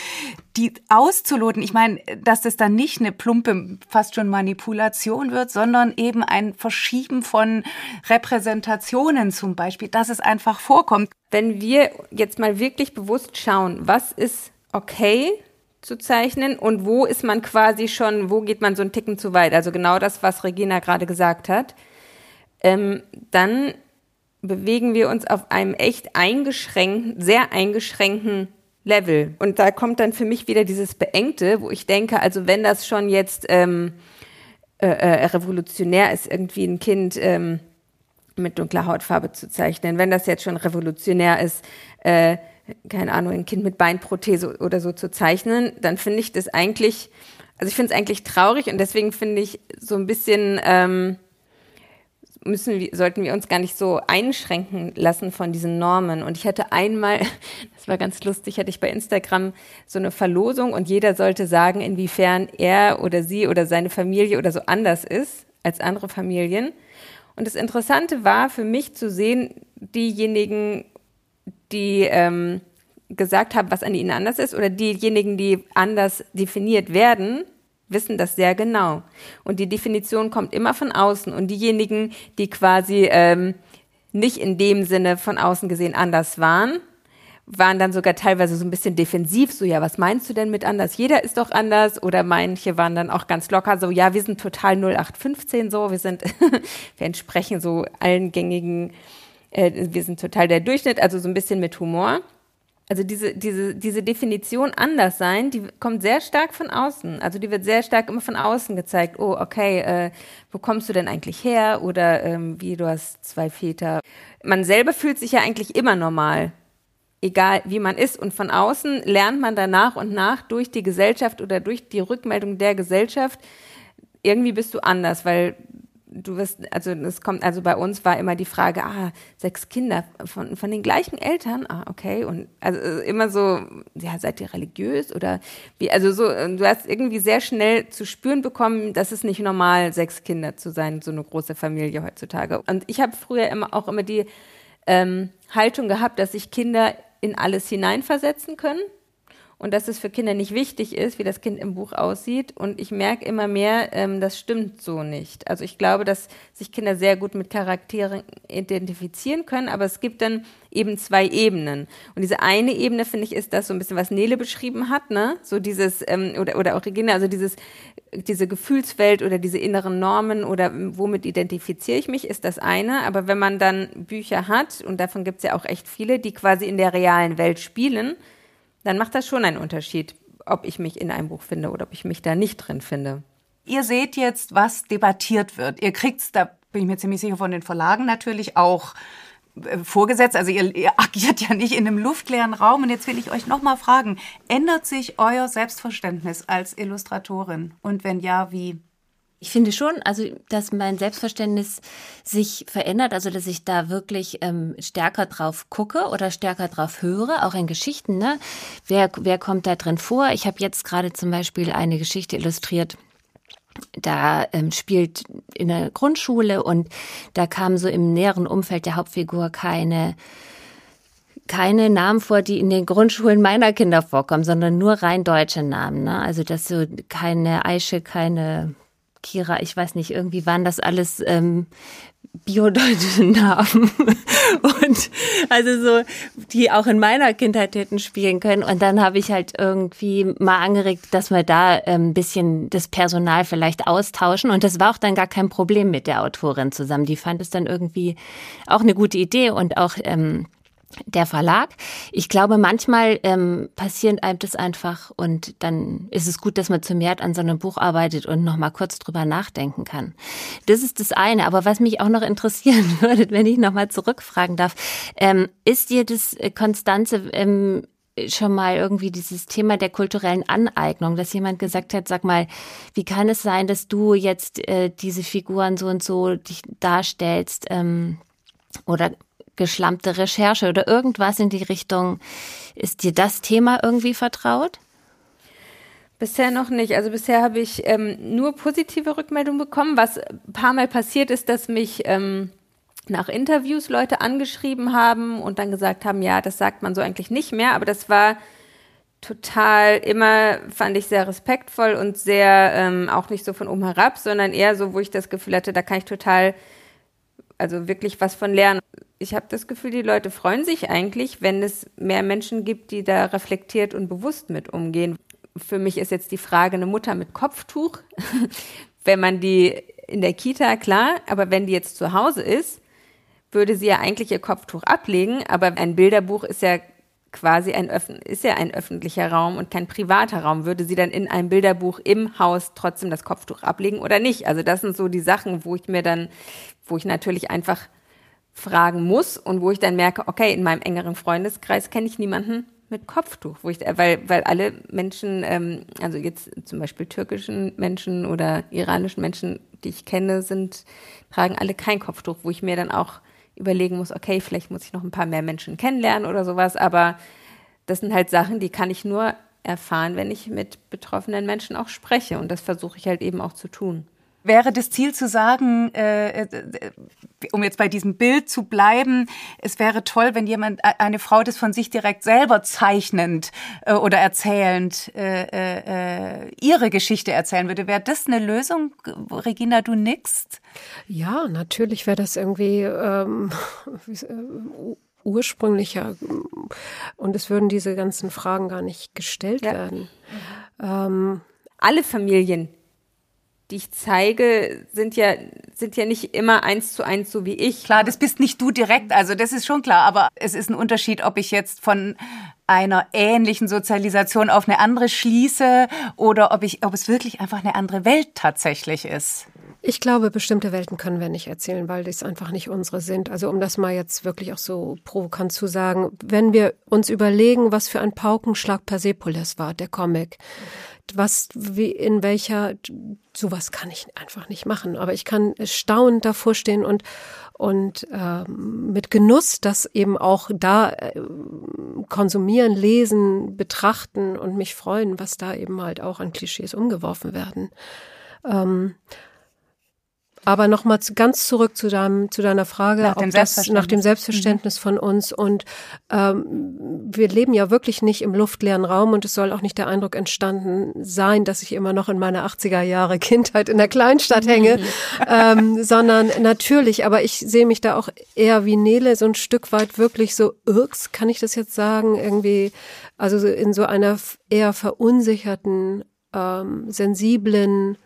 die auszuloten. Ich meine, dass das dann nicht eine plumpe, fast schon Manipulation wird, sondern eben ein Verschieben von Repräsentationen zum Beispiel, dass es einfach vorkommt. Wenn wir jetzt mal wirklich bewusst schauen, was ist okay zu zeichnen und wo ist man quasi schon, wo geht man so einen Ticken zu weit? Also genau das, was Regina gerade gesagt hat. Ähm, dann bewegen wir uns auf einem echt eingeschränkten, sehr eingeschränkten Level. Und da kommt dann für mich wieder dieses Beengte, wo ich denke, also wenn das schon jetzt ähm, äh, äh, revolutionär ist, irgendwie ein Kind ähm, mit dunkler Hautfarbe zu zeichnen, wenn das jetzt schon revolutionär ist, äh, keine Ahnung, ein Kind mit Beinprothese oder so zu zeichnen, dann finde ich das eigentlich, also ich finde es eigentlich traurig und deswegen finde ich so ein bisschen, ähm, müssen wir, sollten wir uns gar nicht so einschränken lassen von diesen Normen. Und ich hatte einmal, das war ganz lustig, hatte ich bei Instagram so eine Verlosung und jeder sollte sagen, inwiefern er oder sie oder seine Familie oder so anders ist als andere Familien. Und das Interessante war für mich zu sehen, diejenigen die ähm, gesagt haben, was an ihnen anders ist, oder diejenigen, die anders definiert werden, wissen das sehr genau. Und die Definition kommt immer von außen. Und diejenigen, die quasi ähm, nicht in dem Sinne von außen gesehen anders waren, waren dann sogar teilweise so ein bisschen defensiv, so ja, was meinst du denn mit anders? Jeder ist doch anders. Oder manche waren dann auch ganz locker, so ja, wir sind total 0815 so, wir sind, wir entsprechen so allen gängigen äh, wir sind total der Durchschnitt, also so ein bisschen mit Humor. Also diese, diese, diese Definition anders sein, die kommt sehr stark von außen. Also die wird sehr stark immer von außen gezeigt. Oh, okay, äh, wo kommst du denn eigentlich her? Oder ähm, wie, du hast zwei Väter. Man selber fühlt sich ja eigentlich immer normal. Egal wie man ist. Und von außen lernt man dann nach und nach durch die Gesellschaft oder durch die Rückmeldung der Gesellschaft, irgendwie bist du anders, weil du wirst, also es kommt, also bei uns war immer die Frage, ah, sechs Kinder von, von den gleichen Eltern, ah, okay, und also äh, immer so, ja, seid ihr religiös oder wie, also so, du hast irgendwie sehr schnell zu spüren bekommen, dass es nicht normal, sechs Kinder zu sein, so eine große Familie heutzutage. Und ich habe früher immer auch immer die ähm, Haltung gehabt, dass sich Kinder in alles hineinversetzen können und dass es für Kinder nicht wichtig ist, wie das Kind im Buch aussieht. Und ich merke immer mehr, ähm, das stimmt so nicht. Also ich glaube, dass sich Kinder sehr gut mit Charakteren identifizieren können, aber es gibt dann eben zwei Ebenen. Und diese eine Ebene, finde ich, ist das so ein bisschen, was Nele beschrieben hat, ne? So dieses, ähm, oder, oder auch Regina, also dieses, diese Gefühlswelt oder diese inneren Normen oder womit identifiziere ich mich, ist das eine. Aber wenn man dann Bücher hat, und davon gibt es ja auch echt viele, die quasi in der realen Welt spielen, dann macht das schon einen Unterschied, ob ich mich in einem Buch finde oder ob ich mich da nicht drin finde. Ihr seht jetzt, was debattiert wird. Ihr kriegt's, da bin ich mir ziemlich sicher, von den Verlagen natürlich auch äh, vorgesetzt. Also ihr, ihr, agiert ja nicht in einem luftleeren Raum. Und jetzt will ich euch nochmal fragen, ändert sich euer Selbstverständnis als Illustratorin? Und wenn ja, wie? Ich finde schon, also dass mein Selbstverständnis sich verändert, also dass ich da wirklich ähm, stärker drauf gucke oder stärker drauf höre, auch in Geschichten. Ne? Wer, wer kommt da drin vor? Ich habe jetzt gerade zum Beispiel eine Geschichte illustriert. Da ähm, spielt in der Grundschule und da kam so im näheren Umfeld der Hauptfigur keine keine Namen vor, die in den Grundschulen meiner Kinder vorkommen, sondern nur rein deutsche Namen. Ne? Also dass so keine Aische, keine Kira, ich weiß nicht, irgendwie waren das alles ähm, biodeutschen Namen und also so, die auch in meiner Kindheit hätten spielen können. Und dann habe ich halt irgendwie mal angeregt, dass wir da ein ähm, bisschen das Personal vielleicht austauschen. Und das war auch dann gar kein Problem mit der Autorin zusammen. Die fand es dann irgendwie auch eine gute Idee und auch ähm, der Verlag. Ich glaube, manchmal ähm, passiert einem das einfach und dann ist es gut, dass man zu mehr an so einem Buch arbeitet und noch mal kurz drüber nachdenken kann. Das ist das eine. Aber was mich auch noch interessieren würde, wenn ich noch mal zurückfragen darf, ähm, ist dir das, äh, Konstanze, ähm, schon mal irgendwie dieses Thema der kulturellen Aneignung, dass jemand gesagt hat, sag mal, wie kann es sein, dass du jetzt äh, diese Figuren so und so dich darstellst ähm, oder geschlammte Recherche oder irgendwas in die Richtung. Ist dir das Thema irgendwie vertraut? Bisher noch nicht. Also bisher habe ich ähm, nur positive Rückmeldungen bekommen. Was ein paar Mal passiert ist, dass mich ähm, nach Interviews Leute angeschrieben haben und dann gesagt haben, ja, das sagt man so eigentlich nicht mehr. Aber das war total immer, fand ich sehr respektvoll und sehr ähm, auch nicht so von oben herab, sondern eher so, wo ich das Gefühl hatte, da kann ich total, also wirklich was von lernen ich habe das Gefühl, die Leute freuen sich eigentlich, wenn es mehr Menschen gibt, die da reflektiert und bewusst mit umgehen. Für mich ist jetzt die Frage eine Mutter mit Kopftuch. wenn man die in der Kita, klar, aber wenn die jetzt zu Hause ist, würde sie ja eigentlich ihr Kopftuch ablegen, aber ein Bilderbuch ist ja quasi ein, ist ja ein öffentlicher Raum und kein privater Raum. Würde sie dann in einem Bilderbuch im Haus trotzdem das Kopftuch ablegen oder nicht? Also das sind so die Sachen, wo ich mir dann, wo ich natürlich einfach fragen muss und wo ich dann merke, okay, in meinem engeren Freundeskreis kenne ich niemanden mit Kopftuch, wo ich, weil, weil alle Menschen, ähm, also jetzt zum Beispiel türkischen Menschen oder iranischen Menschen, die ich kenne, sind, tragen alle kein Kopftuch, wo ich mir dann auch überlegen muss, okay, vielleicht muss ich noch ein paar mehr Menschen kennenlernen oder sowas, aber das sind halt Sachen, die kann ich nur erfahren, wenn ich mit betroffenen Menschen auch spreche. Und das versuche ich halt eben auch zu tun wäre das Ziel zu sagen, äh, äh, um jetzt bei diesem Bild zu bleiben, es wäre toll, wenn jemand, äh, eine Frau das von sich direkt selber zeichnend äh, oder erzählend äh, äh, äh, ihre Geschichte erzählen würde. Wäre das eine Lösung? Regina, du nickst? Ja, natürlich wäre das irgendwie ähm, äh, ursprünglicher und es würden diese ganzen Fragen gar nicht gestellt ja. werden. Ähm, Alle Familien die ich zeige, sind ja, sind ja nicht immer eins zu eins so wie ich. Klar, das bist nicht du direkt, also das ist schon klar, aber es ist ein Unterschied, ob ich jetzt von einer ähnlichen Sozialisation auf eine andere schließe oder ob ich, ob es wirklich einfach eine andere Welt tatsächlich ist. Ich glaube, bestimmte Welten können wir nicht erzählen, weil das einfach nicht unsere sind. Also um das mal jetzt wirklich auch so provokant zu sagen, wenn wir uns überlegen, was für ein Paukenschlag Persepolis war, der Comic, was, wie, in welcher, sowas kann ich einfach nicht machen. Aber ich kann staunend davor stehen und, und ähm, mit Genuss das eben auch da äh, konsumieren, lesen, betrachten und mich freuen, was da eben halt auch an Klischees umgeworfen werden. Ähm, aber nochmal ganz zurück zu, deinem, zu deiner Frage, nach dem, das, nach dem Selbstverständnis mhm. von uns. Und ähm, wir leben ja wirklich nicht im luftleeren Raum und es soll auch nicht der Eindruck entstanden sein, dass ich immer noch in meiner 80er Jahre Kindheit in der Kleinstadt hänge, ähm, sondern natürlich, aber ich sehe mich da auch eher wie Nele so ein Stück weit wirklich so, irks, kann ich das jetzt sagen, irgendwie, also in so einer eher verunsicherten, ähm, sensiblen,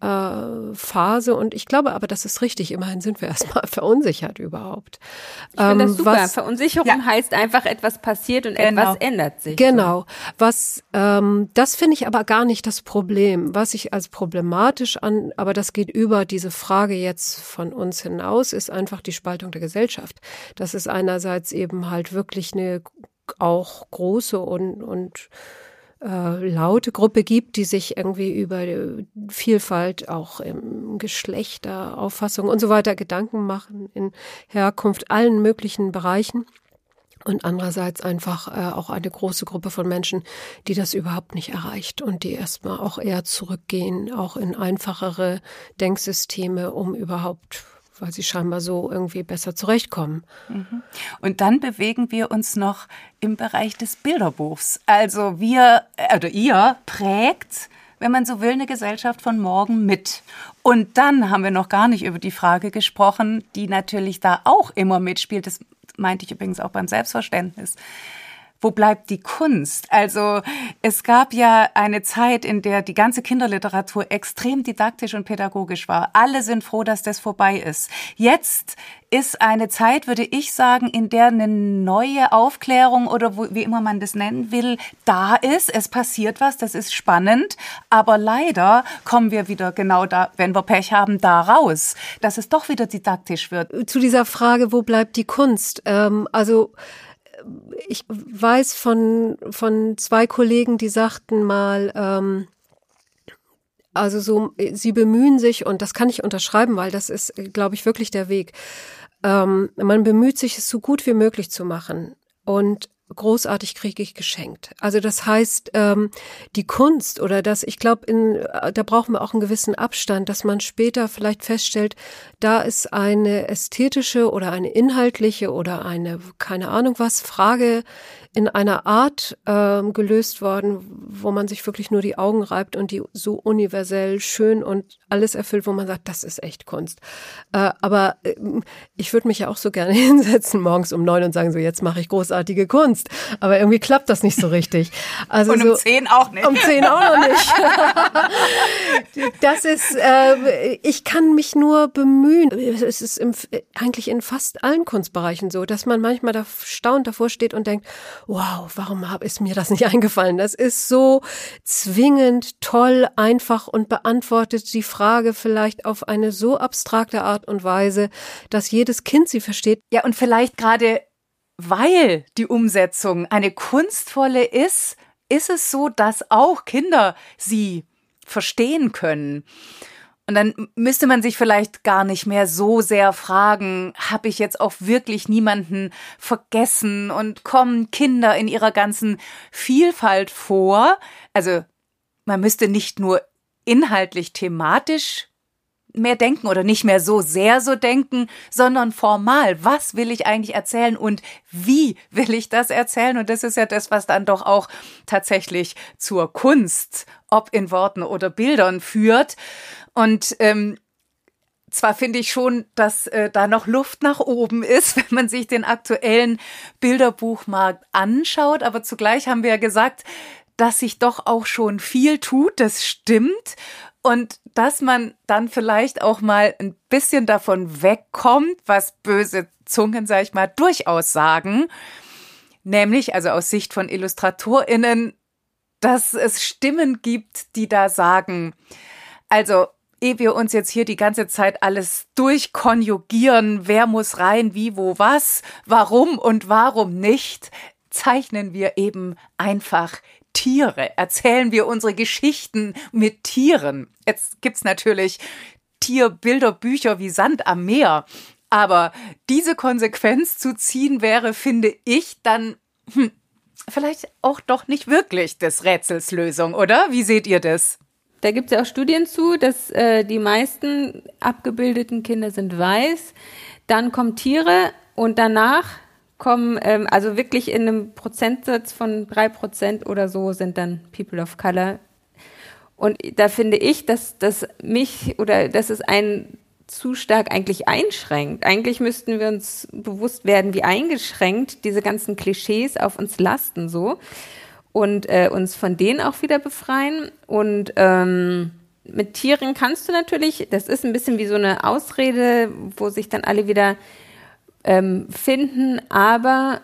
äh, Phase und ich glaube aber, das ist richtig. Immerhin sind wir erstmal verunsichert überhaupt. Ich finde das ähm, super. Was, Verunsicherung ja. heißt einfach, etwas passiert und genau. etwas ändert sich. Genau. Was, ähm, das finde ich aber gar nicht das Problem. Was ich als problematisch an, aber das geht über diese Frage jetzt von uns hinaus, ist einfach die Spaltung der Gesellschaft. Das ist einerseits eben halt wirklich eine auch große und, und äh, laute Gruppe gibt, die sich irgendwie über Vielfalt auch im Geschlechter, Auffassung und so weiter Gedanken machen, in Herkunft, allen möglichen Bereichen. Und andererseits einfach äh, auch eine große Gruppe von Menschen, die das überhaupt nicht erreicht und die erstmal auch eher zurückgehen, auch in einfachere Denksysteme, um überhaupt weil sie scheinbar so irgendwie besser zurechtkommen. Mhm. Und dann bewegen wir uns noch im Bereich des Bilderbuchs. Also wir, oder ihr prägt wenn man so will, eine Gesellschaft von morgen mit. Und dann haben wir noch gar nicht über die Frage gesprochen, die natürlich da auch immer mitspielt. Das meinte ich übrigens auch beim Selbstverständnis wo bleibt die Kunst? Also es gab ja eine Zeit, in der die ganze Kinderliteratur extrem didaktisch und pädagogisch war. Alle sind froh, dass das vorbei ist. Jetzt ist eine Zeit, würde ich sagen, in der eine neue Aufklärung oder wo, wie immer man das nennen will, da ist. Es passiert was, das ist spannend. Aber leider kommen wir wieder genau da, wenn wir Pech haben, da raus, dass es doch wieder didaktisch wird. Zu dieser Frage, wo bleibt die Kunst? Ähm, also ich weiß von, von zwei Kollegen, die sagten mal, ähm, also so, sie bemühen sich, und das kann ich unterschreiben, weil das ist, glaube ich, wirklich der Weg. Ähm, man bemüht sich, es so gut wie möglich zu machen. Und großartig kriege ich geschenkt. Also das heißt, ähm, die Kunst oder das, ich glaube, äh, da brauchen wir auch einen gewissen Abstand, dass man später vielleicht feststellt, da ist eine ästhetische oder eine inhaltliche oder eine, keine Ahnung was, Frage in einer Art äh, gelöst worden, wo man sich wirklich nur die Augen reibt und die so universell schön und alles erfüllt, wo man sagt, das ist echt Kunst. Äh, aber äh, ich würde mich ja auch so gerne hinsetzen morgens um neun und sagen, so jetzt mache ich großartige Kunst. Aber irgendwie klappt das nicht so richtig. Also und um so, zehn auch nicht. Um zehn auch noch nicht. das ist, äh, ich kann mich nur bemühen. Es ist im, eigentlich in fast allen Kunstbereichen so, dass man manchmal da staunt davor steht und denkt, wow, warum hab, ist mir das nicht eingefallen? Das ist so zwingend, toll, einfach und beantwortet die Frage vielleicht auf eine so abstrakte Art und Weise, dass jedes Kind sie versteht. Ja, und vielleicht gerade weil die Umsetzung eine kunstvolle ist, ist es so, dass auch Kinder sie verstehen können. Und dann müsste man sich vielleicht gar nicht mehr so sehr fragen, habe ich jetzt auch wirklich niemanden vergessen und kommen Kinder in ihrer ganzen Vielfalt vor? Also man müsste nicht nur inhaltlich thematisch mehr denken oder nicht mehr so sehr so denken, sondern formal. Was will ich eigentlich erzählen und wie will ich das erzählen? Und das ist ja das, was dann doch auch tatsächlich zur Kunst, ob in Worten oder Bildern führt. Und ähm, zwar finde ich schon, dass äh, da noch Luft nach oben ist, wenn man sich den aktuellen Bilderbuchmarkt anschaut, aber zugleich haben wir ja gesagt, dass sich doch auch schon viel tut, das stimmt. Und dass man dann vielleicht auch mal ein bisschen davon wegkommt, was böse Zungen, sag ich mal, durchaus sagen, nämlich also aus Sicht von Illustratorinnen, dass es Stimmen gibt, die da sagen, also ehe wir uns jetzt hier die ganze Zeit alles durchkonjugieren, wer muss rein, wie, wo, was, warum und warum nicht, zeichnen wir eben einfach Tiere, erzählen wir unsere Geschichten mit Tieren. Jetzt gibt's natürlich Tierbilderbücher wie Sand am Meer, aber diese Konsequenz zu ziehen wäre, finde ich, dann hm, vielleicht auch doch nicht wirklich des Rätsels Lösung, oder? Wie seht ihr das? Da gibt es ja auch Studien zu, dass äh, die meisten abgebildeten Kinder sind weiß. Dann kommen Tiere und danach kommen, ähm, also wirklich in einem Prozentsatz von drei Prozent oder so sind dann People of Color. Und da finde ich, dass das mich oder dass es einen zu stark eigentlich einschränkt. Eigentlich müssten wir uns bewusst werden, wie eingeschränkt diese ganzen Klischees auf uns lasten so und äh, uns von denen auch wieder befreien. Und ähm, mit Tieren kannst du natürlich, das ist ein bisschen wie so eine Ausrede, wo sich dann alle wieder ähm, finden, aber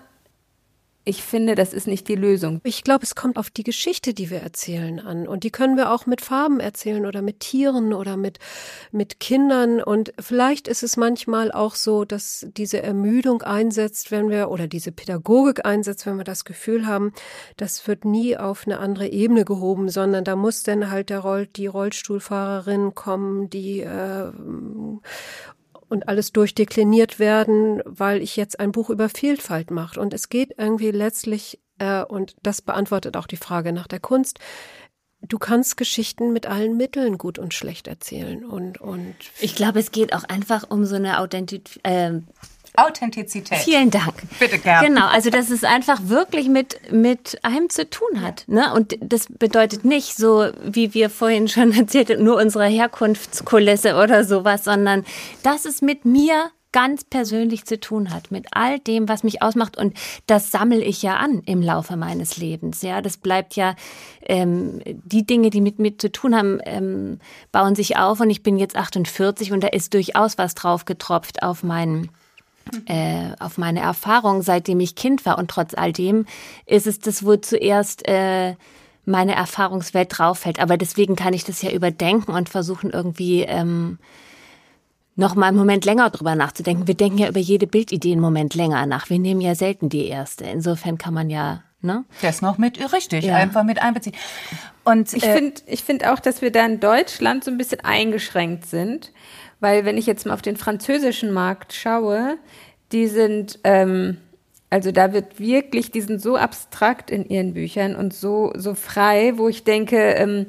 ich finde, das ist nicht die Lösung. Ich glaube, es kommt auf die Geschichte, die wir erzählen, an. Und die können wir auch mit Farben erzählen oder mit Tieren oder mit, mit Kindern. Und vielleicht ist es manchmal auch so, dass diese Ermüdung einsetzt, wenn wir, oder diese Pädagogik einsetzt, wenn wir das Gefühl haben, das wird nie auf eine andere Ebene gehoben, sondern da muss dann halt der Roll, die Rollstuhlfahrerin kommen, die äh, und alles durchdekliniert werden, weil ich jetzt ein Buch über Vielfalt mache. Und es geht irgendwie letztlich, äh, und das beantwortet auch die Frage nach der Kunst, du kannst Geschichten mit allen Mitteln gut und schlecht erzählen. Und, und ich glaube, es geht auch einfach um so eine Authentität. Äh Authentizität. Vielen Dank. Bitte gerne. Genau, also dass es einfach wirklich mit, mit einem zu tun hat. Ne? Und das bedeutet nicht so, wie wir vorhin schon erzählt haben, nur unsere Herkunftskulisse oder sowas, sondern dass es mit mir ganz persönlich zu tun hat, mit all dem, was mich ausmacht. Und das sammle ich ja an im Laufe meines Lebens. Ja, das bleibt ja, ähm, die Dinge, die mit mir zu tun haben, ähm, bauen sich auf. Und ich bin jetzt 48 und da ist durchaus was drauf getropft auf meinen äh, auf meine Erfahrung, seitdem ich Kind war. Und trotz all dem ist es das, wo zuerst äh, meine Erfahrungswelt drauf fällt. Aber deswegen kann ich das ja überdenken und versuchen irgendwie ähm, noch mal einen Moment länger drüber nachzudenken. Wir denken ja über jede Bildidee einen Moment länger nach. Wir nehmen ja selten die erste. Insofern kann man ja Ne? Das noch mit, richtig, ja. einfach mit einbeziehen. Und ich äh, finde ich find auch, dass wir da in Deutschland so ein bisschen eingeschränkt sind, weil wenn ich jetzt mal auf den französischen Markt schaue, die sind, ähm, also da wird wirklich, die sind so abstrakt in ihren Büchern und so, so frei, wo ich denke, ähm,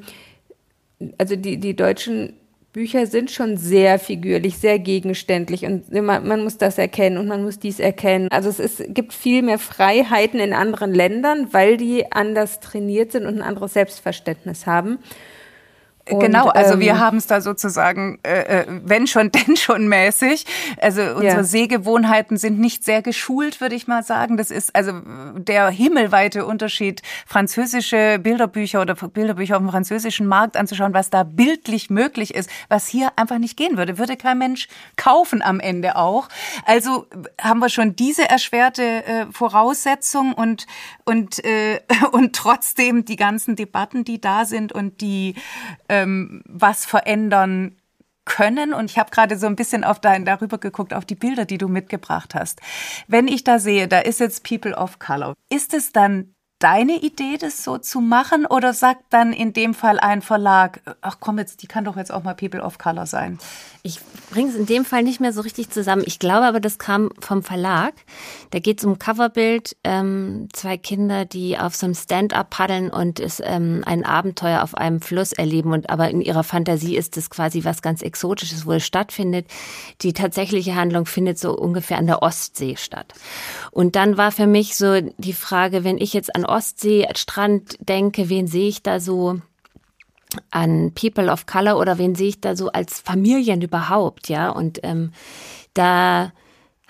also die, die deutschen Bücher sind schon sehr figürlich, sehr gegenständlich und man, man, muss das erkennen und man muss dies erkennen. Also es ist, gibt viel mehr Freiheiten in anderen Ländern, weil die anders trainiert sind und ein anderes Selbstverständnis haben. Und, genau, also ähm, wir haben es da sozusagen, äh, äh, wenn schon, denn schon mäßig. Also unsere ja. Sehgewohnheiten sind nicht sehr geschult, würde ich mal sagen. Das ist also der himmelweite Unterschied, französische Bilderbücher oder Bilderbücher auf dem französischen Markt anzuschauen, was da bildlich möglich ist, was hier einfach nicht gehen würde. Würde kein Mensch kaufen am Ende auch. Also haben wir schon diese erschwerte äh, Voraussetzung und, und, äh, und trotzdem die ganzen Debatten, die da sind und die ähm, was verändern können. Und ich habe gerade so ein bisschen auf dein, darüber geguckt, auf die Bilder, die du mitgebracht hast. Wenn ich da sehe, da ist jetzt People of Color. Ist es dann deine Idee, das so zu machen? Oder sagt dann in dem Fall ein Verlag, ach komm jetzt, die kann doch jetzt auch mal People of Color sein? Ich bringe es in dem Fall nicht mehr so richtig zusammen. Ich glaube aber, das kam vom Verlag. Da geht es um Coverbild, ähm, zwei Kinder, die auf so einem Stand-up paddeln und es ähm, ein Abenteuer auf einem Fluss erleben. Und aber in ihrer Fantasie ist es quasi was ganz Exotisches, wo es stattfindet. Die tatsächliche Handlung findet so ungefähr an der Ostsee statt. Und dann war für mich so die Frage, wenn ich jetzt an Ostsee, Strand denke, wen sehe ich da so? An People of Color oder wen sehe ich da so als Familien überhaupt, ja? Und ähm, da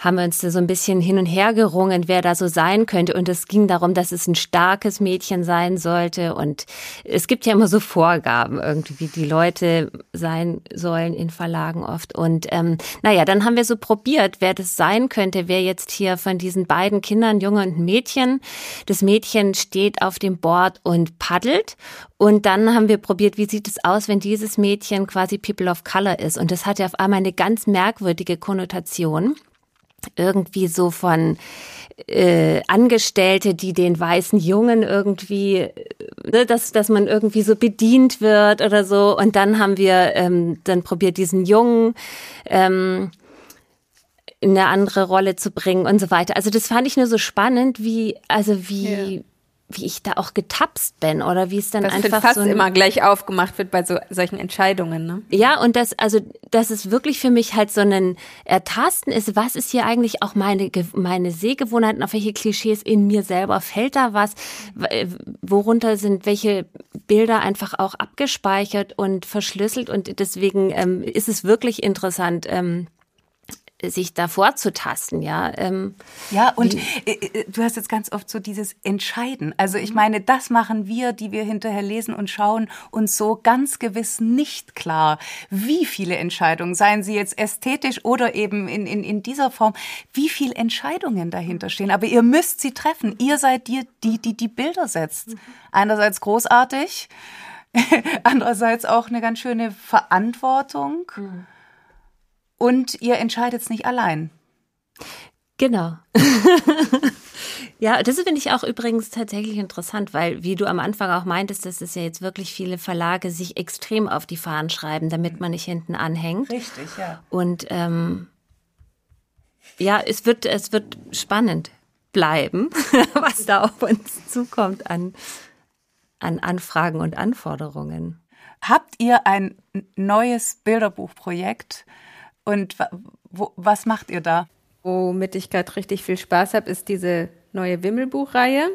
haben wir uns so ein bisschen hin und her gerungen, wer da so sein könnte. Und es ging darum, dass es ein starkes Mädchen sein sollte. Und es gibt ja immer so Vorgaben irgendwie, wie die Leute sein sollen in Verlagen oft. Und ähm, naja, dann haben wir so probiert, wer das sein könnte, wer jetzt hier von diesen beiden Kindern, Junge und Mädchen. Das Mädchen steht auf dem Board und paddelt. Und dann haben wir probiert, wie sieht es aus, wenn dieses Mädchen quasi People of Color ist. Und das hat ja auf einmal eine ganz merkwürdige Konnotation irgendwie so von äh, Angestellte, die den weißen Jungen irgendwie, ne, dass, dass man irgendwie so bedient wird oder so. Und dann haben wir ähm, dann probiert, diesen Jungen ähm, in eine andere Rolle zu bringen und so weiter. Also das fand ich nur so spannend, wie, also wie, ja wie ich da auch getapst bin oder wie es dann das einfach fast so immer gleich aufgemacht wird bei so solchen Entscheidungen, ne? Ja, und das also das ist wirklich für mich halt so ein Ertasten ist, was ist hier eigentlich auch meine meine Sehgewohnheiten, auf welche Klischees in mir selber fällt da was, worunter sind welche Bilder einfach auch abgespeichert und verschlüsselt und deswegen ähm, ist es wirklich interessant ähm, sich da vorzutasten, ja. Ähm, ja, und äh, äh, du hast jetzt ganz oft so dieses Entscheiden. Also ich meine, das machen wir, die wir hinterher lesen und schauen, uns so ganz gewiss nicht klar, wie viele Entscheidungen, seien sie jetzt ästhetisch oder eben in, in, in dieser Form, wie viele Entscheidungen dahinter stehen. Aber ihr müsst sie treffen. Ihr seid die, die, die, die Bilder setzt. Mhm. Einerseits großartig, andererseits auch eine ganz schöne Verantwortung. Mhm und ihr entscheidet es nicht allein. Genau. ja, das finde ich auch übrigens tatsächlich interessant, weil, wie du am Anfang auch meintest, dass es ja jetzt wirklich viele Verlage sich extrem auf die Fahnen schreiben, damit man nicht hinten anhängt. Richtig, ja. Und ähm, ja, es wird, es wird spannend bleiben, was da auf uns zukommt an, an Anfragen und Anforderungen. Habt ihr ein neues Bilderbuchprojekt? Und wo, was macht ihr da? Womit ich gerade richtig viel Spaß habe, ist diese neue Wimmelbuchreihe.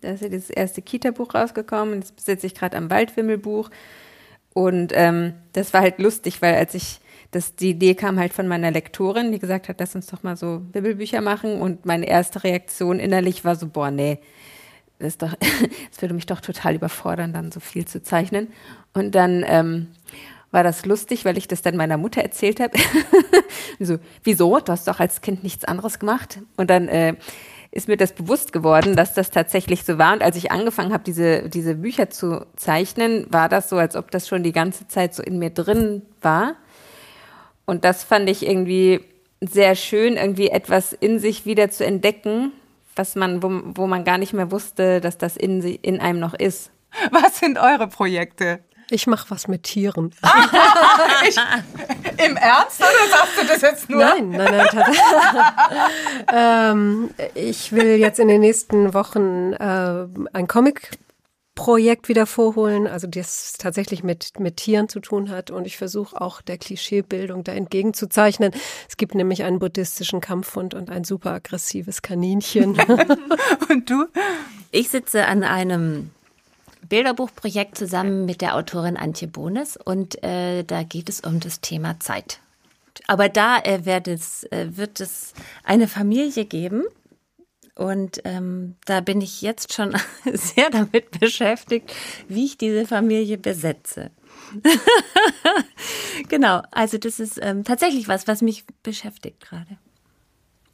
Da ist ja das erste Kita-Buch rausgekommen. Jetzt sitze ich gerade am Waldwimmelbuch. Und ähm, das war halt lustig, weil als ich das, die Idee kam halt von meiner Lektorin, die gesagt hat, lass uns doch mal so Bibelbücher machen. Und meine erste Reaktion innerlich war so, boah, nee, das, doch, das würde mich doch total überfordern, dann so viel zu zeichnen. Und dann ähm, war das lustig, weil ich das dann meiner Mutter erzählt habe. so, wieso? Du hast doch als Kind nichts anderes gemacht. Und dann äh, ist mir das bewusst geworden, dass das tatsächlich so war. Und als ich angefangen habe, diese, diese Bücher zu zeichnen, war das so, als ob das schon die ganze Zeit so in mir drin war. Und das fand ich irgendwie sehr schön, irgendwie etwas in sich wieder zu entdecken, was man, wo, wo man gar nicht mehr wusste, dass das in, in einem noch ist. Was sind eure Projekte? Ich mache was mit Tieren. ich, Im Ernst oder sagst du das jetzt nur? Nein, nein, nein. ähm, ich will jetzt in den nächsten Wochen äh, ein Comic Projekt wieder vorholen, also das tatsächlich mit, mit Tieren zu tun hat. Und ich versuche auch der Klischeebildung da entgegenzuzeichnen. Es gibt nämlich einen buddhistischen Kampfhund und ein super aggressives Kaninchen. und du? Ich sitze an einem Bilderbuchprojekt zusammen mit der Autorin Antje Bones und äh, da geht es um das Thema Zeit. Aber da äh, wird, es, äh, wird es eine Familie geben, und ähm, da bin ich jetzt schon sehr damit beschäftigt, wie ich diese Familie besetze. genau, also das ist ähm, tatsächlich was, was mich beschäftigt gerade.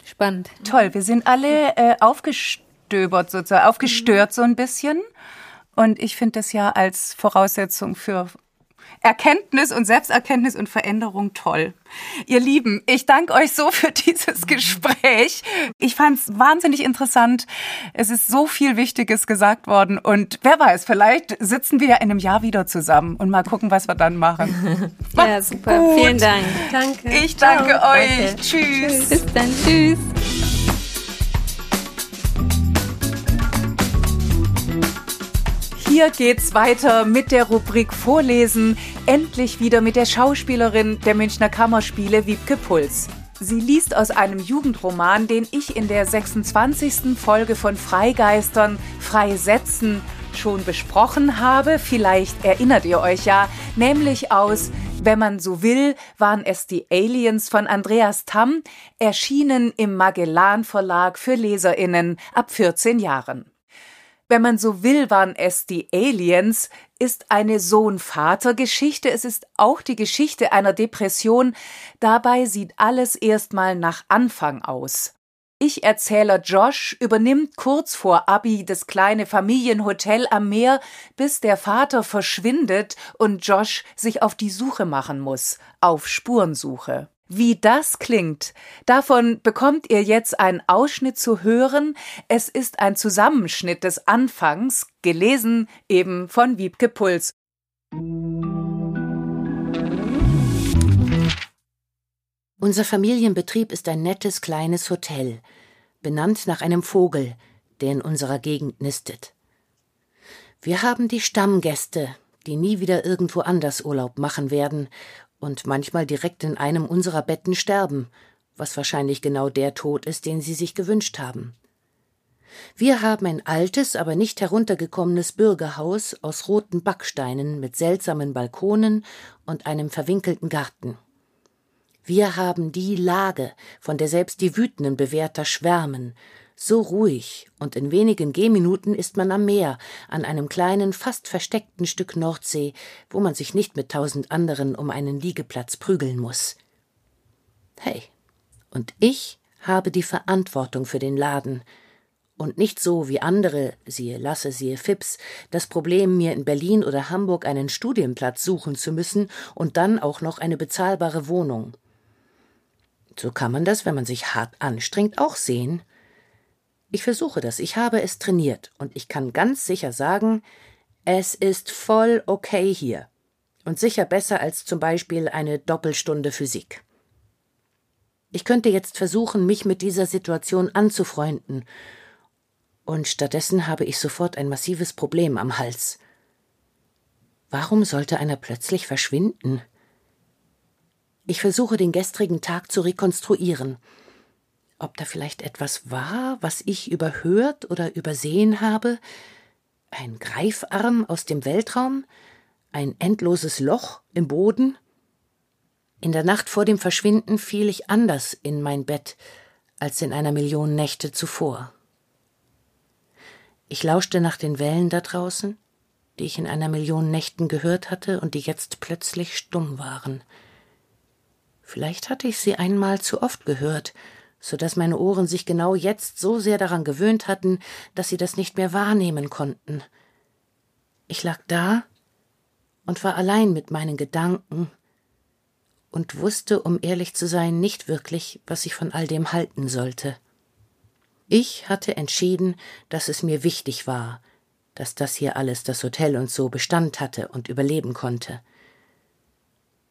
Spannend. Toll, wir sind alle äh, aufgestöbert sozusagen, aufgestört so ein bisschen. Und ich finde das ja als Voraussetzung für Erkenntnis und Selbsterkenntnis und Veränderung toll. Ihr Lieben, ich danke euch so für dieses Gespräch. Ich fand es wahnsinnig interessant. Es ist so viel Wichtiges gesagt worden und wer weiß, vielleicht sitzen wir ja in einem Jahr wieder zusammen und mal gucken, was wir dann machen. ja, super. Gut. Vielen Dank. Danke. Ich danke Ciao. euch. Danke. Tschüss. Bis dann. Tschüss. Hier geht's weiter mit der Rubrik Vorlesen. Endlich wieder mit der Schauspielerin der Münchner Kammerspiele Wiebke Puls. Sie liest aus einem Jugendroman, den ich in der 26. Folge von Freigeistern Freisetzen schon besprochen habe. Vielleicht erinnert ihr euch ja, nämlich aus Wenn man so will, waren es die Aliens von Andreas Tamm, erschienen im Magellan Verlag für Leserinnen ab 14 Jahren wenn man so will, waren es die Aliens, ist eine Sohn-Vater-Geschichte. Es ist auch die Geschichte einer Depression. Dabei sieht alles erstmal nach Anfang aus. Ich-Erzähler Josh übernimmt kurz vor Abi das kleine Familienhotel am Meer, bis der Vater verschwindet und Josh sich auf die Suche machen muss, auf Spurensuche. Wie das klingt, davon bekommt ihr jetzt einen Ausschnitt zu hören. Es ist ein Zusammenschnitt des Anfangs, gelesen eben von Wiebke Puls. Unser Familienbetrieb ist ein nettes kleines Hotel, benannt nach einem Vogel, der in unserer Gegend nistet. Wir haben die Stammgäste, die nie wieder irgendwo anders Urlaub machen werden und manchmal direkt in einem unserer Betten sterben, was wahrscheinlich genau der Tod ist, den sie sich gewünscht haben. Wir haben ein altes, aber nicht heruntergekommenes Bürgerhaus aus roten Backsteinen mit seltsamen Balkonen und einem verwinkelten Garten. Wir haben die Lage, von der selbst die Wütenden Bewährter schwärmen, so ruhig, und in wenigen Gehminuten ist man am Meer, an einem kleinen, fast versteckten Stück Nordsee, wo man sich nicht mit tausend anderen um einen Liegeplatz prügeln muss. Hey, und ich habe die Verantwortung für den Laden, und nicht so wie andere, siehe Lasse, siehe Fips, das Problem, mir in Berlin oder Hamburg einen Studienplatz suchen zu müssen und dann auch noch eine bezahlbare Wohnung. So kann man das, wenn man sich hart anstrengt, auch sehen. Ich versuche das, ich habe es trainiert und ich kann ganz sicher sagen, es ist voll okay hier und sicher besser als zum Beispiel eine Doppelstunde Physik. Ich könnte jetzt versuchen, mich mit dieser Situation anzufreunden, und stattdessen habe ich sofort ein massives Problem am Hals. Warum sollte einer plötzlich verschwinden? Ich versuche den gestrigen Tag zu rekonstruieren, ob da vielleicht etwas war, was ich überhört oder übersehen habe? Ein Greifarm aus dem Weltraum? Ein endloses Loch im Boden? In der Nacht vor dem Verschwinden fiel ich anders in mein Bett als in einer Million Nächte zuvor. Ich lauschte nach den Wellen da draußen, die ich in einer Million Nächten gehört hatte und die jetzt plötzlich stumm waren. Vielleicht hatte ich sie einmal zu oft gehört, so dass meine Ohren sich genau jetzt so sehr daran gewöhnt hatten, dass sie das nicht mehr wahrnehmen konnten. Ich lag da und war allein mit meinen Gedanken und wusste, um ehrlich zu sein, nicht wirklich, was ich von all dem halten sollte. Ich hatte entschieden, dass es mir wichtig war, dass das hier alles das Hotel und so Bestand hatte und überleben konnte.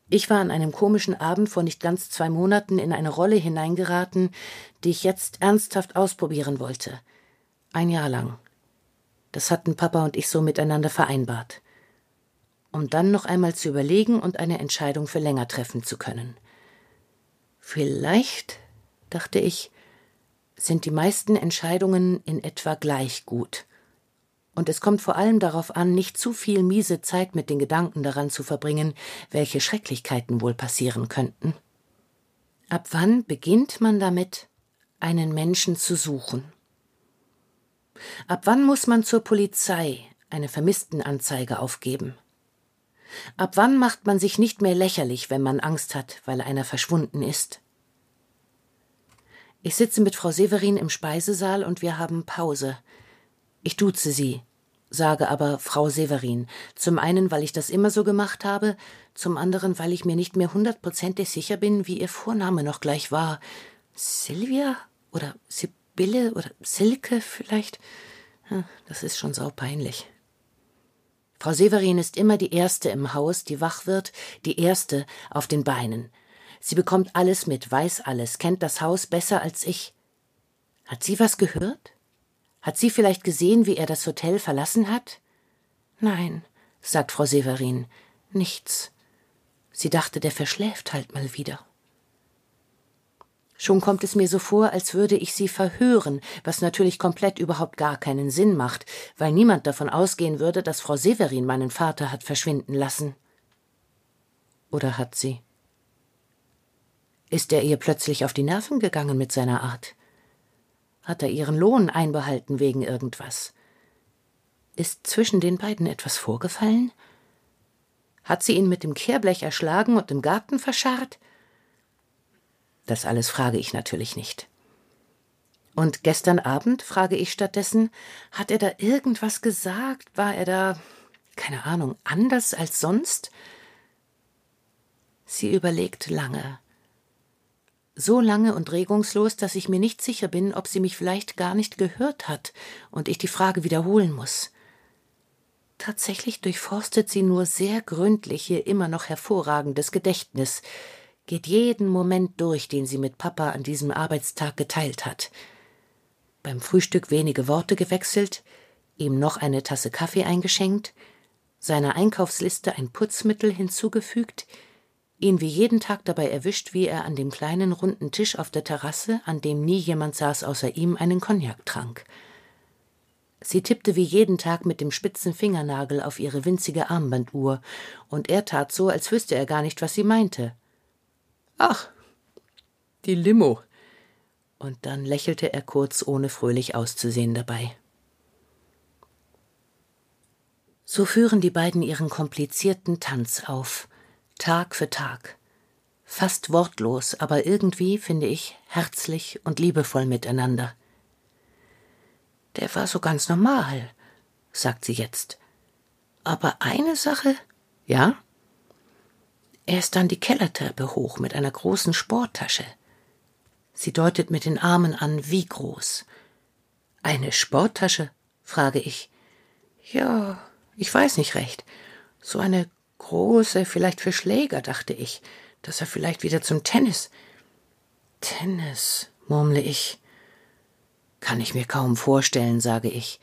Ich war an einem komischen Abend vor nicht ganz zwei Monaten in eine Rolle hineingeraten, die ich jetzt ernsthaft ausprobieren wollte. Ein Jahr lang. Das hatten Papa und ich so miteinander vereinbart. Um dann noch einmal zu überlegen und eine Entscheidung für länger treffen zu können. Vielleicht, dachte ich, sind die meisten Entscheidungen in etwa gleich gut und es kommt vor allem darauf an, nicht zu viel miese Zeit mit den Gedanken daran zu verbringen, welche Schrecklichkeiten wohl passieren könnten. Ab wann beginnt man damit, einen Menschen zu suchen? Ab wann muss man zur Polizei eine Vermisstenanzeige aufgeben? Ab wann macht man sich nicht mehr lächerlich, wenn man Angst hat, weil einer verschwunden ist? Ich sitze mit Frau Severin im Speisesaal und wir haben Pause. Ich duze sie, sage aber Frau Severin, zum einen, weil ich das immer so gemacht habe, zum anderen, weil ich mir nicht mehr hundertprozentig sicher bin, wie ihr Vorname noch gleich war. Silvia oder Sibylle oder Silke vielleicht? Das ist schon saupeinlich. Frau Severin ist immer die Erste im Haus, die wach wird, die Erste auf den Beinen. Sie bekommt alles mit, weiß alles, kennt das Haus besser als ich. Hat sie was gehört? Hat sie vielleicht gesehen, wie er das Hotel verlassen hat? Nein, sagt Frau Severin, nichts. Sie dachte, der verschläft halt mal wieder. Schon kommt es mir so vor, als würde ich sie verhören, was natürlich komplett überhaupt gar keinen Sinn macht, weil niemand davon ausgehen würde, dass Frau Severin meinen Vater hat verschwinden lassen. Oder hat sie? Ist er ihr plötzlich auf die Nerven gegangen mit seiner Art? Hat er ihren Lohn einbehalten wegen irgendwas? Ist zwischen den beiden etwas vorgefallen? Hat sie ihn mit dem Kehrblech erschlagen und im Garten verscharrt? Das alles frage ich natürlich nicht. Und gestern Abend frage ich stattdessen, hat er da irgendwas gesagt? War er da, keine Ahnung, anders als sonst? Sie überlegt lange so lange und regungslos, dass ich mir nicht sicher bin, ob sie mich vielleicht gar nicht gehört hat und ich die Frage wiederholen muss. Tatsächlich durchforstet sie nur sehr gründlich ihr immer noch hervorragendes Gedächtnis, geht jeden Moment durch, den sie mit Papa an diesem Arbeitstag geteilt hat. Beim Frühstück wenige Worte gewechselt, ihm noch eine Tasse Kaffee eingeschenkt, seiner Einkaufsliste ein Putzmittel hinzugefügt, ihn wie jeden Tag dabei erwischt, wie er an dem kleinen runden Tisch auf der Terrasse, an dem nie jemand saß außer ihm, einen Cognac trank. Sie tippte wie jeden Tag mit dem spitzen Fingernagel auf ihre winzige Armbanduhr, und er tat so, als wüsste er gar nicht, was sie meinte. Ach, die Limo. Und dann lächelte er kurz, ohne fröhlich auszusehen dabei. So führen die beiden ihren komplizierten Tanz auf, Tag für Tag. Fast wortlos, aber irgendwie, finde ich, herzlich und liebevoll miteinander. Der war so ganz normal, sagt sie jetzt. Aber eine Sache, ja? Er ist dann die Kellertreppe hoch mit einer großen Sporttasche. Sie deutet mit den Armen an, wie groß. Eine Sporttasche? frage ich. Ja, ich weiß nicht recht. So eine Große, vielleicht für Schläger, dachte ich, dass er vielleicht wieder zum Tennis. Tennis, murmle ich. Kann ich mir kaum vorstellen, sage ich.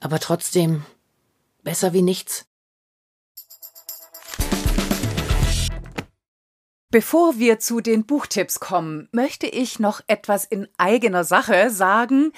Aber trotzdem besser wie nichts. Bevor wir zu den Buchtipps kommen, möchte ich noch etwas in eigener Sache sagen.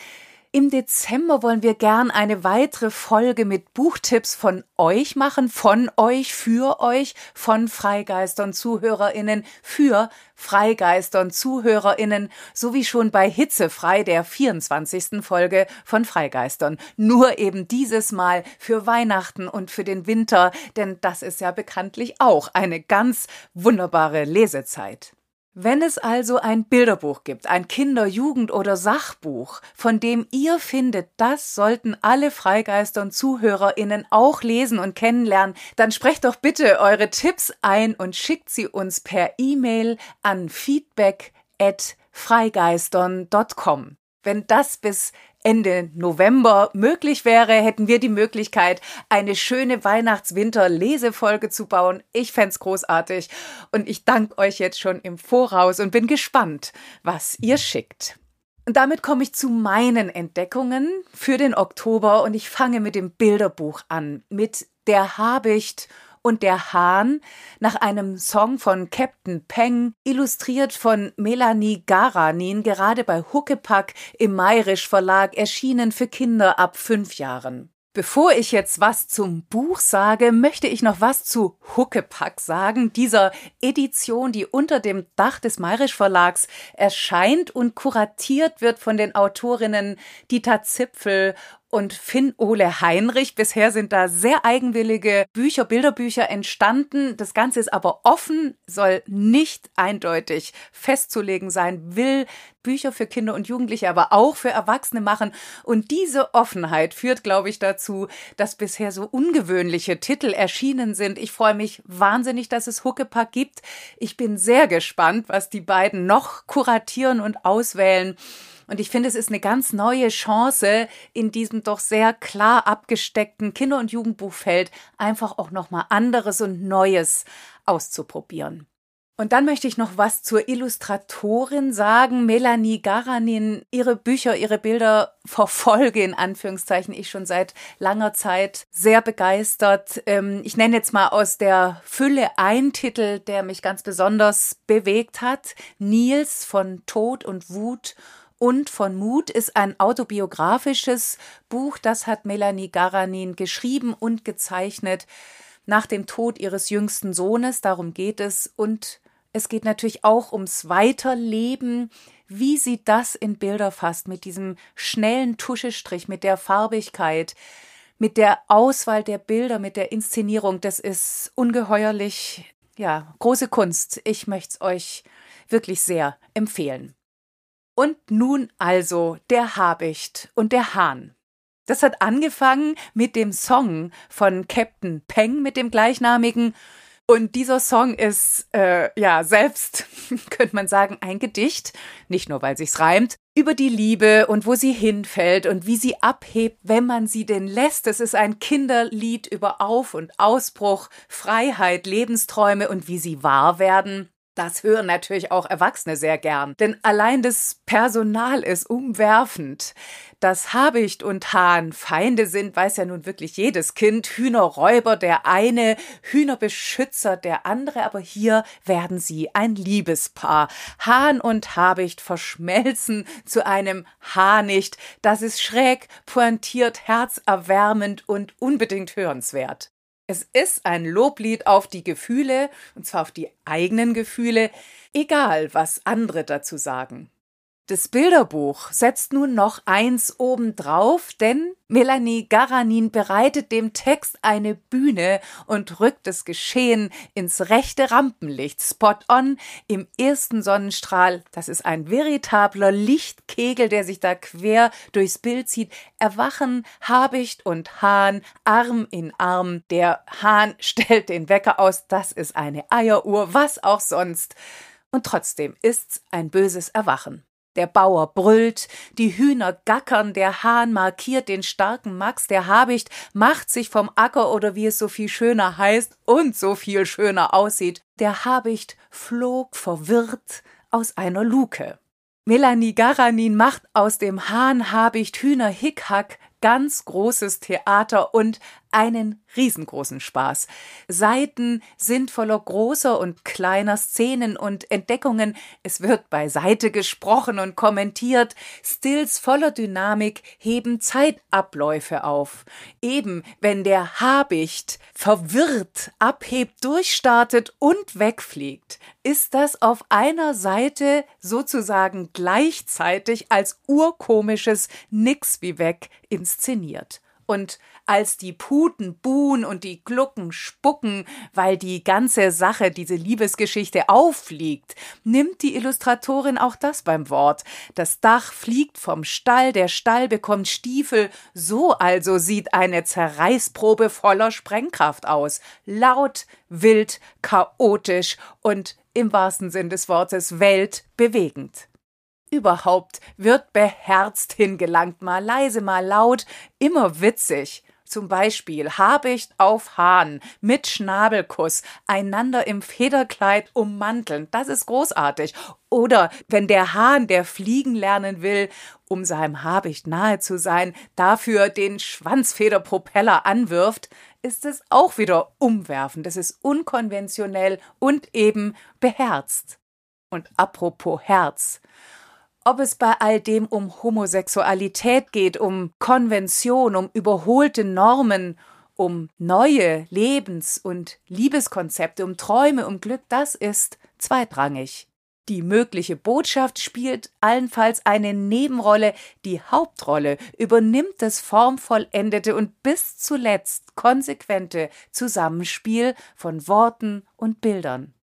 Im Dezember wollen wir gern eine weitere Folge mit Buchtipps von euch machen, von euch, für euch, von Freigeistern, Zuhörerinnen, für Freigeistern, Zuhörerinnen, so wie schon bei Hitzefrei der 24. Folge von Freigeistern. Nur eben dieses Mal für Weihnachten und für den Winter, denn das ist ja bekanntlich auch eine ganz wunderbare Lesezeit. Wenn es also ein Bilderbuch gibt, ein Kinder-, Jugend- oder Sachbuch, von dem ihr findet, das sollten alle Freigeister und ZuhörerInnen auch lesen und kennenlernen, dann sprecht doch bitte eure Tipps ein und schickt sie uns per E-Mail an feedback at freigeistern.com. Wenn das bis Ende November möglich wäre, hätten wir die Möglichkeit, eine schöne Weihnachts-Winter-Lesefolge zu bauen. Ich fände großartig und ich danke euch jetzt schon im Voraus und bin gespannt, was ihr schickt. Und damit komme ich zu meinen Entdeckungen für den Oktober und ich fange mit dem Bilderbuch an, mit der Habicht und der Hahn nach einem Song von Captain Peng, illustriert von Melanie Garanin, gerade bei Huckepack im Mayrisch Verlag erschienen für Kinder ab fünf Jahren. Bevor ich jetzt was zum Buch sage, möchte ich noch was zu Huckepack sagen, dieser Edition, die unter dem Dach des Mayrisch Verlags erscheint und kuratiert wird von den Autorinnen Dieter Zipfel und Finn Ole Heinrich. Bisher sind da sehr eigenwillige Bücher, Bilderbücher entstanden. Das Ganze ist aber offen, soll nicht eindeutig festzulegen sein, will Bücher für Kinder und Jugendliche, aber auch für Erwachsene machen. Und diese Offenheit führt, glaube ich, dazu, dass bisher so ungewöhnliche Titel erschienen sind. Ich freue mich wahnsinnig, dass es Huckepack gibt. Ich bin sehr gespannt, was die beiden noch kuratieren und auswählen. Und ich finde, es ist eine ganz neue Chance in diesem doch sehr klar abgesteckten Kinder- und Jugendbuchfeld einfach auch nochmal anderes und Neues auszuprobieren. Und dann möchte ich noch was zur Illustratorin sagen. Melanie Garanin, ihre Bücher, ihre Bilder verfolge in Anführungszeichen ich schon seit langer Zeit sehr begeistert. Ähm, ich nenne jetzt mal aus der Fülle einen Titel, der mich ganz besonders bewegt hat. Nils von Tod und Wut und von Mut ist ein autobiografisches Buch, das hat Melanie Garanin geschrieben und gezeichnet nach dem Tod ihres jüngsten Sohnes, darum geht es und es geht natürlich auch ums Weiterleben, wie sie das in Bilder fasst, mit diesem schnellen Tuschestrich, mit der Farbigkeit, mit der Auswahl der Bilder, mit der Inszenierung, das ist ungeheuerlich, ja, große Kunst. Ich möchte es euch wirklich sehr empfehlen. Und nun also der Habicht und der Hahn. Das hat angefangen mit dem Song von Captain Peng mit dem gleichnamigen. Und dieser Song ist, äh, ja, selbst, könnte man sagen, ein Gedicht, nicht nur weil sich's reimt, über die Liebe und wo sie hinfällt und wie sie abhebt, wenn man sie denn lässt. Es ist ein Kinderlied über Auf- und Ausbruch, Freiheit, Lebensträume und wie sie wahr werden. Das hören natürlich auch Erwachsene sehr gern, denn allein das Personal ist umwerfend. Dass Habicht und Hahn Feinde sind, weiß ja nun wirklich jedes Kind. Hühnerräuber der eine, Hühnerbeschützer der andere, aber hier werden sie ein Liebespaar. Hahn und Habicht verschmelzen zu einem Hahnicht. Das ist schräg, pointiert, herzerwärmend und unbedingt hörenswert. Es ist ein Loblied auf die Gefühle, und zwar auf die eigenen Gefühle, egal was andere dazu sagen. Das Bilderbuch setzt nun noch eins obendrauf, denn Melanie Garanin bereitet dem Text eine Bühne und rückt das Geschehen ins rechte Rampenlicht. Spot on im ersten Sonnenstrahl. Das ist ein veritabler Lichtkegel, der sich da quer durchs Bild zieht. Erwachen Habicht und Hahn Arm in Arm. Der Hahn stellt den Wecker aus. Das ist eine Eieruhr, was auch sonst. Und trotzdem ist's ein böses Erwachen. Der Bauer brüllt, die Hühner gackern, der Hahn markiert den starken Max, der Habicht macht sich vom Acker oder wie es so viel schöner heißt und so viel schöner aussieht. Der Habicht flog verwirrt aus einer Luke. Melanie Garanin macht aus dem Hahn Habicht Hühner Hickhack ganz großes Theater und einen riesengroßen Spaß. Seiten sind voller großer und kleiner Szenen und Entdeckungen. Es wird beiseite gesprochen und kommentiert. Stills voller Dynamik heben Zeitabläufe auf. Eben, wenn der Habicht verwirrt abhebt, durchstartet und wegfliegt, ist das auf einer Seite sozusagen gleichzeitig als urkomisches Nix wie weg inszeniert. Und als die Puten buhen und die Glucken spucken, weil die ganze Sache, diese Liebesgeschichte auffliegt, nimmt die Illustratorin auch das beim Wort. Das Dach fliegt vom Stall, der Stall bekommt Stiefel, so also sieht eine Zerreißprobe voller Sprengkraft aus. Laut, wild, chaotisch und im wahrsten Sinn des Wortes weltbewegend. Überhaupt wird beherzt hingelangt, mal leise, mal laut, immer witzig. Zum Beispiel Habicht auf Hahn mit Schnabelkuss, einander im Federkleid ummanteln. Das ist großartig. Oder wenn der Hahn, der fliegen lernen will, um seinem Habicht nahe zu sein, dafür den Schwanzfederpropeller anwirft, ist es auch wieder umwerfend. Das ist unkonventionell und eben beherzt. Und apropos Herz ob es bei all dem um Homosexualität geht, um Konvention, um überholte Normen, um neue Lebens- und Liebeskonzepte, um Träume, um Glück, das ist zweitrangig. Die mögliche Botschaft spielt allenfalls eine Nebenrolle, die Hauptrolle übernimmt das formvollendete und bis zuletzt konsequente Zusammenspiel von Worten und Bildern.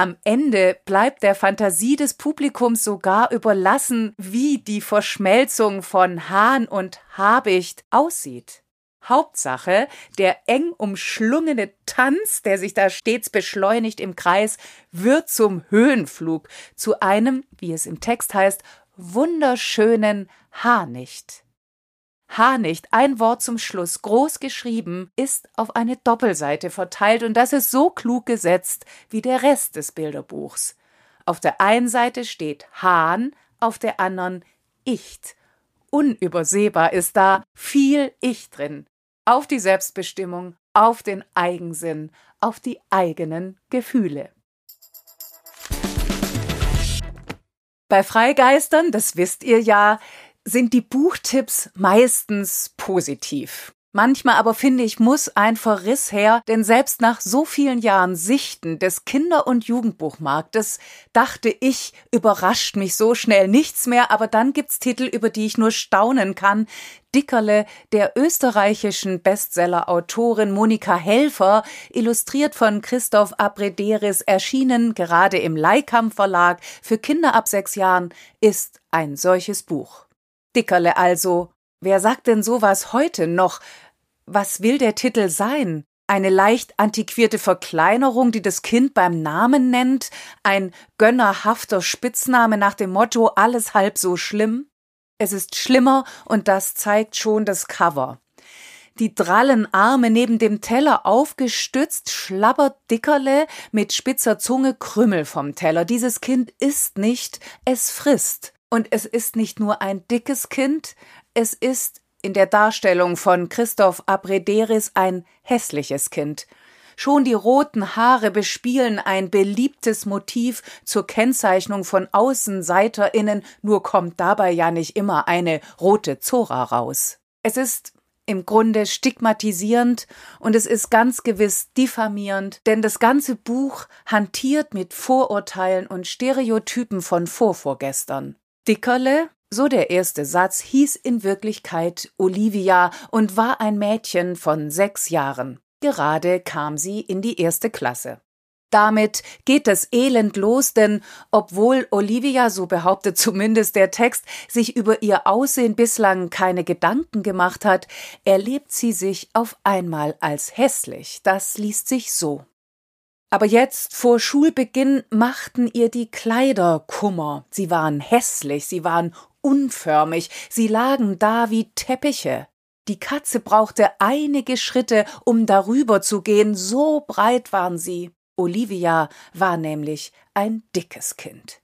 Am Ende bleibt der Fantasie des Publikums sogar überlassen, wie die Verschmelzung von Hahn und Habicht aussieht. Hauptsache, der eng umschlungene Tanz, der sich da stets beschleunigt im Kreis, wird zum Höhenflug, zu einem, wie es im Text heißt, wunderschönen Haarnicht. Hanicht, ein Wort zum Schluss, groß geschrieben, ist auf eine Doppelseite verteilt und das ist so klug gesetzt wie der Rest des Bilderbuchs. Auf der einen Seite steht Hahn, auf der anderen Icht. Unübersehbar ist da viel Ich drin. Auf die Selbstbestimmung, auf den Eigensinn, auf die eigenen Gefühle. Bei Freigeistern, das wisst ihr ja, sind die Buchtipps meistens positiv. Manchmal aber finde ich, muss ein Verriss her, denn selbst nach so vielen Jahren Sichten des Kinder- und Jugendbuchmarktes dachte ich, überrascht mich so schnell nichts mehr, aber dann gibt's Titel, über die ich nur staunen kann. Dickerle der österreichischen Bestseller-Autorin Monika Helfer, illustriert von Christoph Abrederis, erschienen gerade im Leikam Verlag für Kinder ab sechs Jahren, ist ein solches Buch. Dickerle also. Wer sagt denn sowas heute noch? Was will der Titel sein? Eine leicht antiquierte Verkleinerung, die das Kind beim Namen nennt? Ein gönnerhafter Spitzname nach dem Motto alles halb so schlimm? Es ist schlimmer und das zeigt schon das Cover. Die drallen Arme neben dem Teller aufgestützt, schlabbert Dickerle mit spitzer Zunge Krümmel vom Teller. Dieses Kind isst nicht, es frisst. Und es ist nicht nur ein dickes Kind, es ist in der Darstellung von Christoph Abrederis ein hässliches Kind. Schon die roten Haare bespielen ein beliebtes Motiv zur Kennzeichnung von AußenseiterInnen, nur kommt dabei ja nicht immer eine rote Zora raus. Es ist im Grunde stigmatisierend und es ist ganz gewiss diffamierend, denn das ganze Buch hantiert mit Vorurteilen und Stereotypen von Vorvorgestern. Dickerle, so der erste Satz, hieß in Wirklichkeit Olivia und war ein Mädchen von sechs Jahren. Gerade kam sie in die erste Klasse. Damit geht das Elend los, denn obwohl Olivia, so behauptet zumindest der Text, sich über ihr Aussehen bislang keine Gedanken gemacht hat, erlebt sie sich auf einmal als hässlich. Das liest sich so. Aber jetzt vor Schulbeginn machten ihr die Kleider Kummer. Sie waren hässlich, sie waren unförmig, sie lagen da wie Teppiche. Die Katze brauchte einige Schritte, um darüber zu gehen, so breit waren sie. Olivia war nämlich ein dickes Kind.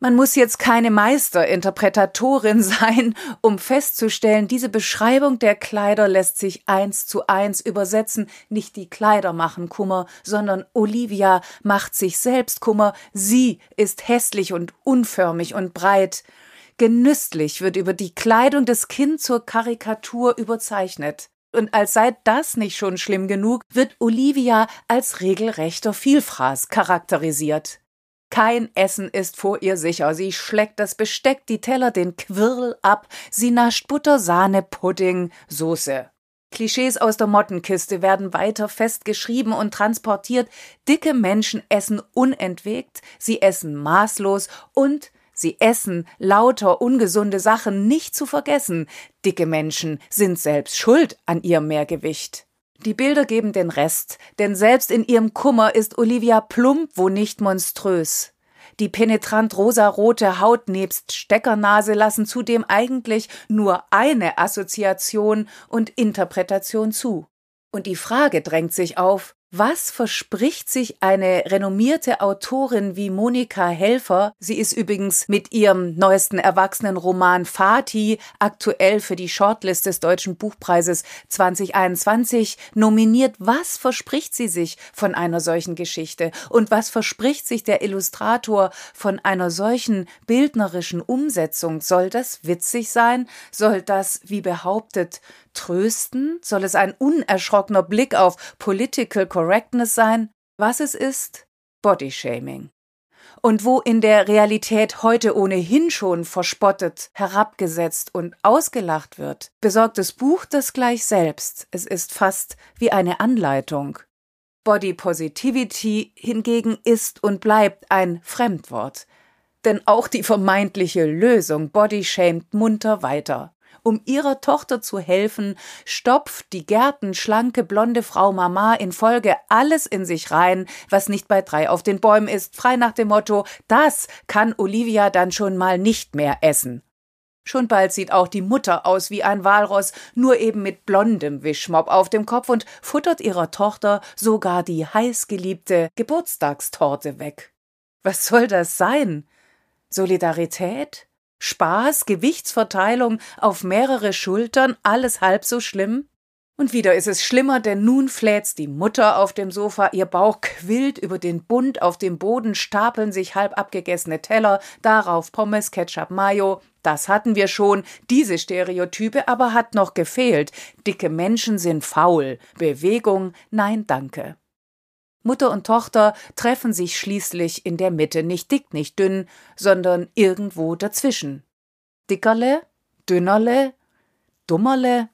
Man muss jetzt keine Meisterinterpretatorin sein, um festzustellen, diese Beschreibung der Kleider lässt sich eins zu eins übersetzen. Nicht die Kleider machen Kummer, sondern Olivia macht sich selbst Kummer. Sie ist hässlich und unförmig und breit. Genüsslich wird über die Kleidung des Kind zur Karikatur überzeichnet. Und als sei das nicht schon schlimm genug, wird Olivia als regelrechter Vielfraß charakterisiert. Kein Essen ist vor ihr sicher. Sie schleckt das Besteck, die Teller, den Quirl ab. Sie nascht Butter, Sahne, Pudding, Soße. Klischees aus der Mottenkiste werden weiter festgeschrieben und transportiert. Dicke Menschen essen unentwegt, sie essen maßlos und Sie essen lauter ungesunde Sachen, nicht zu vergessen. Dicke Menschen sind selbst schuld an ihrem Mehrgewicht. Die Bilder geben den Rest, denn selbst in ihrem Kummer ist Olivia plump, wo nicht monströs. Die penetrant rosarote Haut nebst Steckernase lassen zudem eigentlich nur eine Assoziation und Interpretation zu. Und die Frage drängt sich auf, was verspricht sich eine renommierte Autorin wie Monika Helfer? Sie ist übrigens mit ihrem neuesten Erwachsenenroman Fati aktuell für die Shortlist des Deutschen Buchpreises 2021 nominiert. Was verspricht sie sich von einer solchen Geschichte? Und was verspricht sich der Illustrator von einer solchen bildnerischen Umsetzung? Soll das witzig sein? Soll das, wie behauptet, trösten? Soll es ein unerschrockener Blick auf Political Correctness sein? Was es ist? Bodyshaming. Und wo in der Realität heute ohnehin schon verspottet, herabgesetzt und ausgelacht wird, besorgt das Buch das gleich selbst. Es ist fast wie eine Anleitung. Body Positivity hingegen ist und bleibt ein Fremdwort. Denn auch die vermeintliche Lösung Body shamed munter weiter. Um ihrer Tochter zu helfen, stopft die gärtenschlanke blonde Frau Mama in Folge alles in sich rein, was nicht bei drei auf den Bäumen ist, frei nach dem Motto, das kann Olivia dann schon mal nicht mehr essen. Schon bald sieht auch die Mutter aus wie ein Walross, nur eben mit blondem Wischmopp auf dem Kopf und futtert ihrer Tochter sogar die heißgeliebte Geburtstagstorte weg. Was soll das sein? Solidarität? Spaß, Gewichtsverteilung auf mehrere Schultern, alles halb so schlimm? Und wieder ist es schlimmer, denn nun fläht's die Mutter auf dem Sofa, ihr Bauch quillt über den Bund, auf dem Boden stapeln sich halb abgegessene Teller, darauf Pommes, Ketchup, Mayo. Das hatten wir schon, diese Stereotype aber hat noch gefehlt. Dicke Menschen sind faul. Bewegung, nein, danke. Mutter und Tochter treffen sich schließlich in der Mitte, nicht dick, nicht dünn, sondern irgendwo dazwischen. Dickerle, dünnerle, dummerle.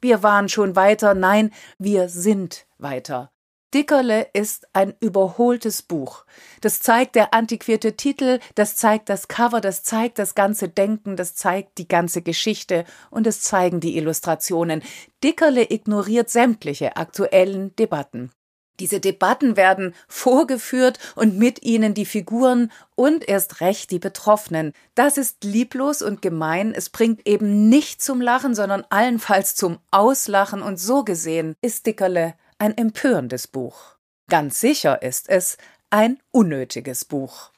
Wir waren schon weiter, nein, wir sind weiter. Dickerle ist ein überholtes Buch. Das zeigt der antiquierte Titel, das zeigt das Cover, das zeigt das ganze Denken, das zeigt die ganze Geschichte und es zeigen die Illustrationen. Dickerle ignoriert sämtliche aktuellen Debatten. Diese Debatten werden vorgeführt und mit ihnen die Figuren und erst recht die Betroffenen. Das ist lieblos und gemein. Es bringt eben nicht zum Lachen, sondern allenfalls zum Auslachen und so gesehen ist Dickerle ein empörendes Buch. Ganz sicher ist es ein unnötiges Buch.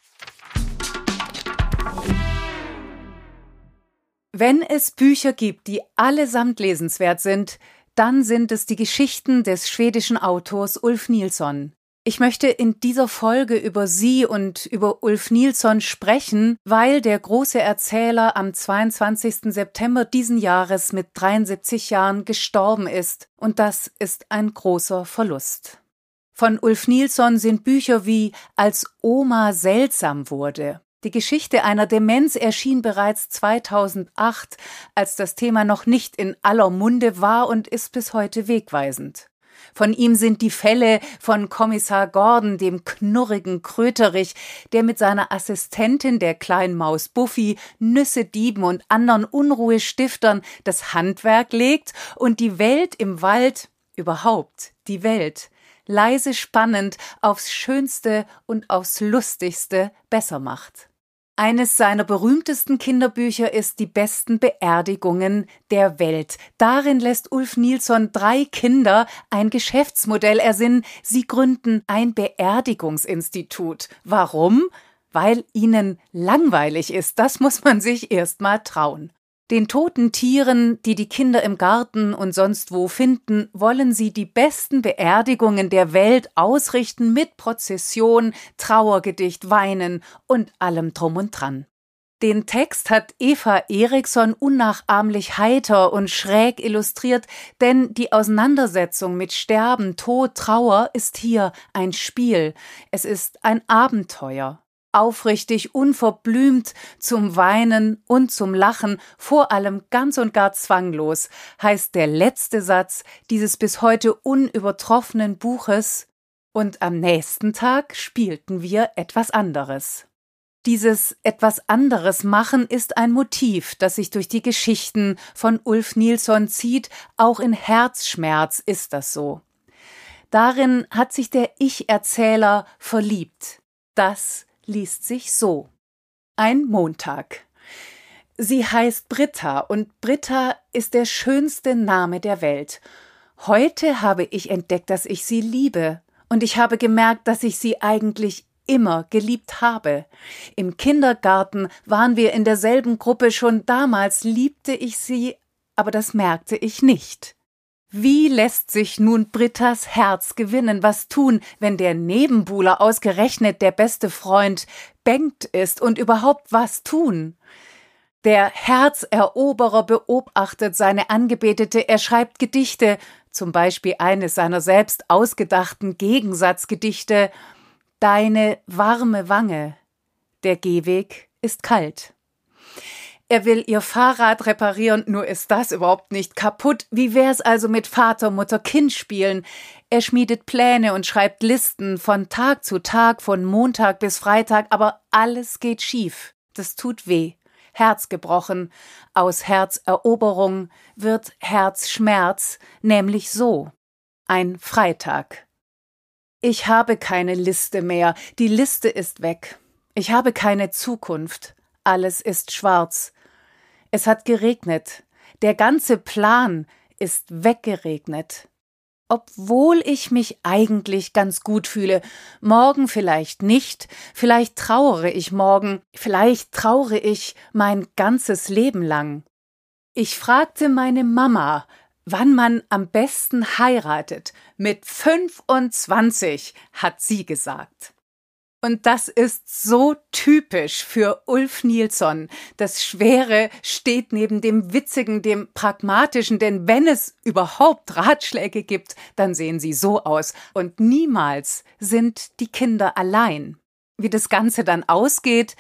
Wenn es Bücher gibt, die allesamt lesenswert sind, dann sind es die Geschichten des schwedischen Autors Ulf Nilsson. Ich möchte in dieser Folge über sie und über Ulf Nilsson sprechen, weil der große Erzähler am 22. September diesen Jahres mit 73 Jahren gestorben ist, und das ist ein großer Verlust. Von Ulf Nilsson sind Bücher wie Als Oma seltsam wurde die Geschichte einer Demenz erschien bereits 2008, als das Thema noch nicht in aller Munde war und ist bis heute wegweisend. Von ihm sind die Fälle von Kommissar Gordon, dem knurrigen Kröterich, der mit seiner Assistentin, der kleinen Maus Buffy, Nüsse Dieben und anderen Unruhestiftern das Handwerk legt und die Welt im Wald, überhaupt die Welt, leise spannend aufs Schönste und aufs Lustigste besser macht. Eines seiner berühmtesten Kinderbücher ist Die besten Beerdigungen der Welt. Darin lässt Ulf Nilsson drei Kinder ein Geschäftsmodell ersinnen. Sie gründen ein Beerdigungsinstitut. Warum? weil ihnen langweilig ist. Das muss man sich erst mal trauen. Den toten Tieren, die die Kinder im Garten und sonst wo finden, wollen sie die besten Beerdigungen der Welt ausrichten mit Prozession, Trauergedicht, Weinen und allem drum und dran. Den Text hat Eva Eriksson unnachahmlich heiter und schräg illustriert, denn die Auseinandersetzung mit Sterben, Tod, Trauer ist hier ein Spiel, es ist ein Abenteuer aufrichtig, unverblümt zum Weinen und zum Lachen, vor allem ganz und gar zwanglos, heißt der letzte Satz dieses bis heute unübertroffenen Buches, und am nächsten Tag spielten wir etwas anderes. Dieses etwas anderes machen ist ein Motiv, das sich durch die Geschichten von Ulf Nilsson zieht, auch in Herzschmerz ist das so. Darin hat sich der Ich-Erzähler verliebt. Das liest sich so. Ein Montag. Sie heißt Britta und Britta ist der schönste Name der Welt. Heute habe ich entdeckt, dass ich sie liebe und ich habe gemerkt, dass ich sie eigentlich immer geliebt habe. Im Kindergarten waren wir in derselben Gruppe, schon damals liebte ich sie, aber das merkte ich nicht. Wie lässt sich nun Brittas Herz gewinnen? Was tun, wenn der Nebenbuhler ausgerechnet der beste Freund Bengt ist und überhaupt was tun? Der Herzeroberer beobachtet seine Angebetete, er schreibt Gedichte, zum Beispiel eines seiner selbst ausgedachten Gegensatzgedichte Deine warme Wange, der Gehweg ist kalt. Er will ihr Fahrrad reparieren, nur ist das überhaupt nicht kaputt. Wie wär's also mit Vater, Mutter, Kind spielen? Er schmiedet Pläne und schreibt Listen von Tag zu Tag, von Montag bis Freitag, aber alles geht schief. Das tut weh. Herz gebrochen. Aus Herzeroberung wird Herzschmerz, nämlich so. Ein Freitag. Ich habe keine Liste mehr. Die Liste ist weg. Ich habe keine Zukunft. Alles ist schwarz. Es hat geregnet. Der ganze Plan ist weggeregnet. Obwohl ich mich eigentlich ganz gut fühle. Morgen vielleicht nicht, vielleicht trauere ich morgen, vielleicht traure ich mein ganzes Leben lang. Ich fragte meine Mama, wann man am besten heiratet. Mit 25, hat sie gesagt. Und das ist so typisch für Ulf Nilsson. Das Schwere steht neben dem Witzigen, dem Pragmatischen, denn wenn es überhaupt Ratschläge gibt, dann sehen sie so aus. Und niemals sind die Kinder allein. Wie das Ganze dann ausgeht,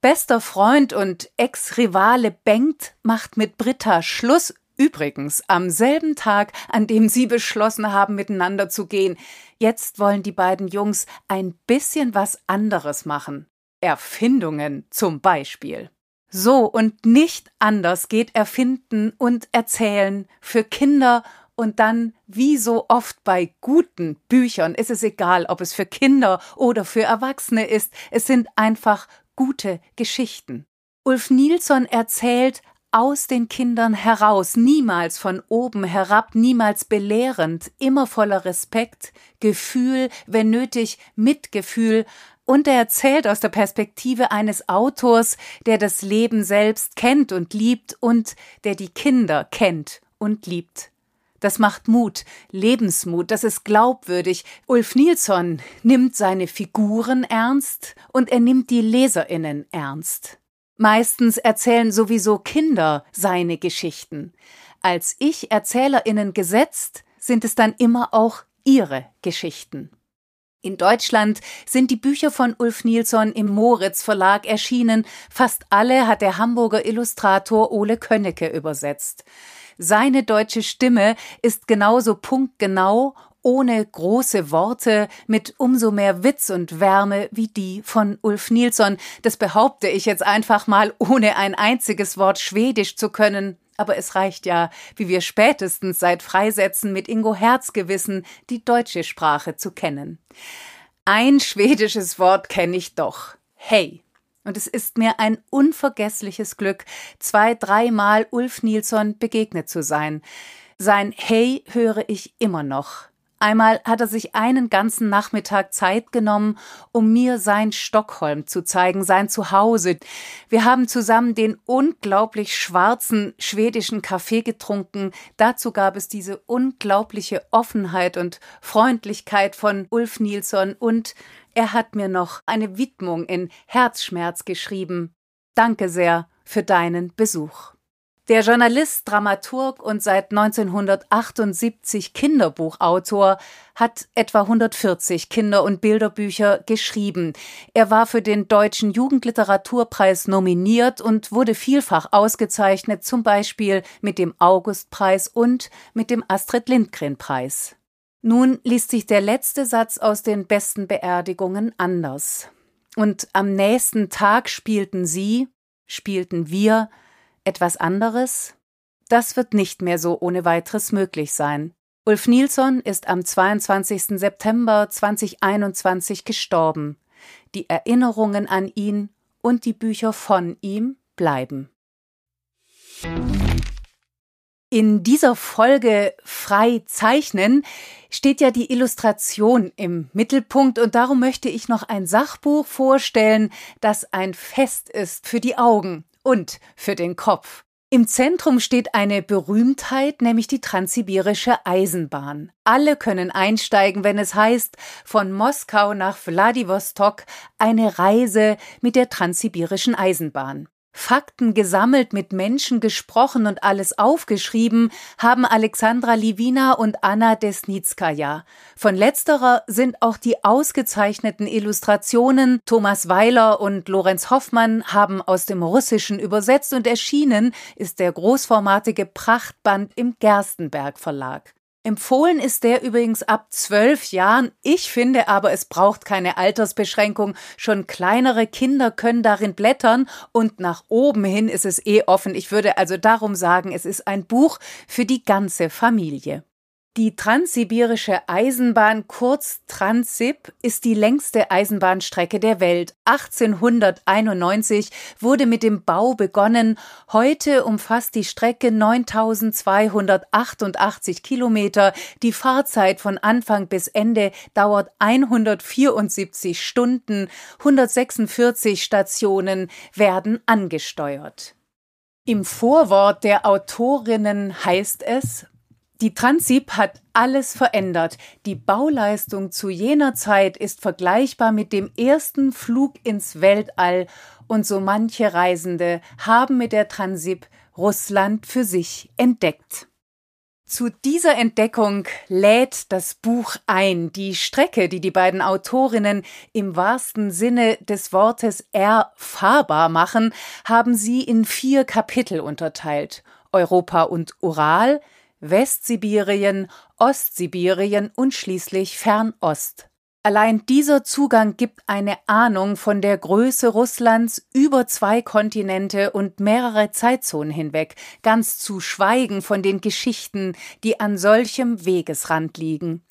Bester Freund und Ex-Rivale Bengt macht mit Britta Schluss Übrigens am selben Tag, an dem sie beschlossen haben, miteinander zu gehen. Jetzt wollen die beiden Jungs ein bisschen was anderes machen. Erfindungen zum Beispiel. So und nicht anders geht Erfinden und Erzählen für Kinder und dann, wie so oft bei guten Büchern, ist es egal, ob es für Kinder oder für Erwachsene ist, es sind einfach gute Geschichten. Ulf Nilsson erzählt aus den Kindern heraus, niemals von oben herab, niemals belehrend, immer voller Respekt, Gefühl, wenn nötig Mitgefühl, und er erzählt aus der Perspektive eines Autors, der das Leben selbst kennt und liebt und der die Kinder kennt und liebt. Das macht Mut, Lebensmut, das ist glaubwürdig. Ulf Nilsson nimmt seine Figuren ernst und er nimmt die Leserinnen ernst. Meistens erzählen sowieso Kinder seine Geschichten. Als Ich-ErzählerInnen gesetzt sind es dann immer auch ihre Geschichten. In Deutschland sind die Bücher von Ulf Nilsson im Moritz Verlag erschienen. Fast alle hat der Hamburger Illustrator Ole Könnecke übersetzt. Seine deutsche Stimme ist genauso punktgenau ohne große Worte, mit umso mehr Witz und Wärme wie die von Ulf Nilsson. Das behaupte ich jetzt einfach mal, ohne ein einziges Wort Schwedisch zu können. Aber es reicht ja, wie wir spätestens seit Freisetzen mit Ingo Herzgewissen, die deutsche Sprache zu kennen. Ein schwedisches Wort kenne ich doch. Hey. Und es ist mir ein unvergessliches Glück, zwei, dreimal Ulf Nilsson begegnet zu sein. Sein Hey höre ich immer noch Einmal hat er sich einen ganzen Nachmittag Zeit genommen, um mir sein Stockholm zu zeigen, sein Zuhause. Wir haben zusammen den unglaublich schwarzen schwedischen Kaffee getrunken. Dazu gab es diese unglaubliche Offenheit und Freundlichkeit von Ulf Nilsson und er hat mir noch eine Widmung in Herzschmerz geschrieben. Danke sehr für deinen Besuch. Der Journalist, Dramaturg und seit 1978 Kinderbuchautor hat etwa 140 Kinder- und Bilderbücher geschrieben. Er war für den Deutschen Jugendliteraturpreis nominiert und wurde vielfach ausgezeichnet, zum Beispiel mit dem Augustpreis und mit dem Astrid Lindgren Preis. Nun liest sich der letzte Satz aus den besten Beerdigungen anders. Und am nächsten Tag spielten sie, spielten wir, etwas anderes? Das wird nicht mehr so ohne weiteres möglich sein. Ulf Nilsson ist am 22. September 2021 gestorben. Die Erinnerungen an ihn und die Bücher von ihm bleiben. In dieser Folge Frei zeichnen steht ja die Illustration im Mittelpunkt und darum möchte ich noch ein Sachbuch vorstellen, das ein Fest ist für die Augen und für den Kopf. Im Zentrum steht eine Berühmtheit, nämlich die transsibirische Eisenbahn. Alle können einsteigen, wenn es heißt, von Moskau nach Wladiwostok eine Reise mit der transsibirischen Eisenbahn. Fakten gesammelt, mit Menschen gesprochen und alles aufgeschrieben haben Alexandra Livina und Anna Desnitskaya. Von letzterer sind auch die ausgezeichneten Illustrationen Thomas Weiler und Lorenz Hoffmann haben aus dem Russischen übersetzt und erschienen ist der großformatige Prachtband im Gerstenberg Verlag. Empfohlen ist der übrigens ab zwölf Jahren. Ich finde aber, es braucht keine Altersbeschränkung. Schon kleinere Kinder können darin blättern und nach oben hin ist es eh offen. Ich würde also darum sagen, es ist ein Buch für die ganze Familie. Die transsibirische Eisenbahn, kurz Transsib, ist die längste Eisenbahnstrecke der Welt. 1891 wurde mit dem Bau begonnen. Heute umfasst die Strecke 9288 Kilometer. Die Fahrzeit von Anfang bis Ende dauert 174 Stunden. 146 Stationen werden angesteuert. Im Vorwort der Autorinnen heißt es, die Transip hat alles verändert. Die Bauleistung zu jener Zeit ist vergleichbar mit dem ersten Flug ins Weltall und so manche Reisende haben mit der Transip Russland für sich entdeckt. Zu dieser Entdeckung lädt das Buch ein. Die Strecke, die die beiden Autorinnen im wahrsten Sinne des Wortes erfahrbar machen, haben sie in vier Kapitel unterteilt. Europa und Ural, Westsibirien, Ostsibirien und schließlich Fernost. Allein dieser Zugang gibt eine Ahnung von der Größe Russlands über zwei Kontinente und mehrere Zeitzonen hinweg, ganz zu schweigen von den Geschichten, die an solchem Wegesrand liegen.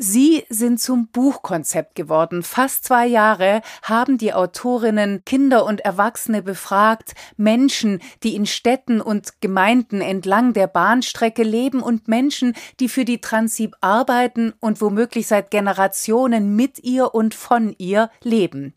Sie sind zum Buchkonzept geworden. Fast zwei Jahre haben die Autorinnen Kinder und Erwachsene befragt, Menschen, die in Städten und Gemeinden entlang der Bahnstrecke leben und Menschen, die für die Transib arbeiten und womöglich seit Generationen mit ihr und von ihr leben.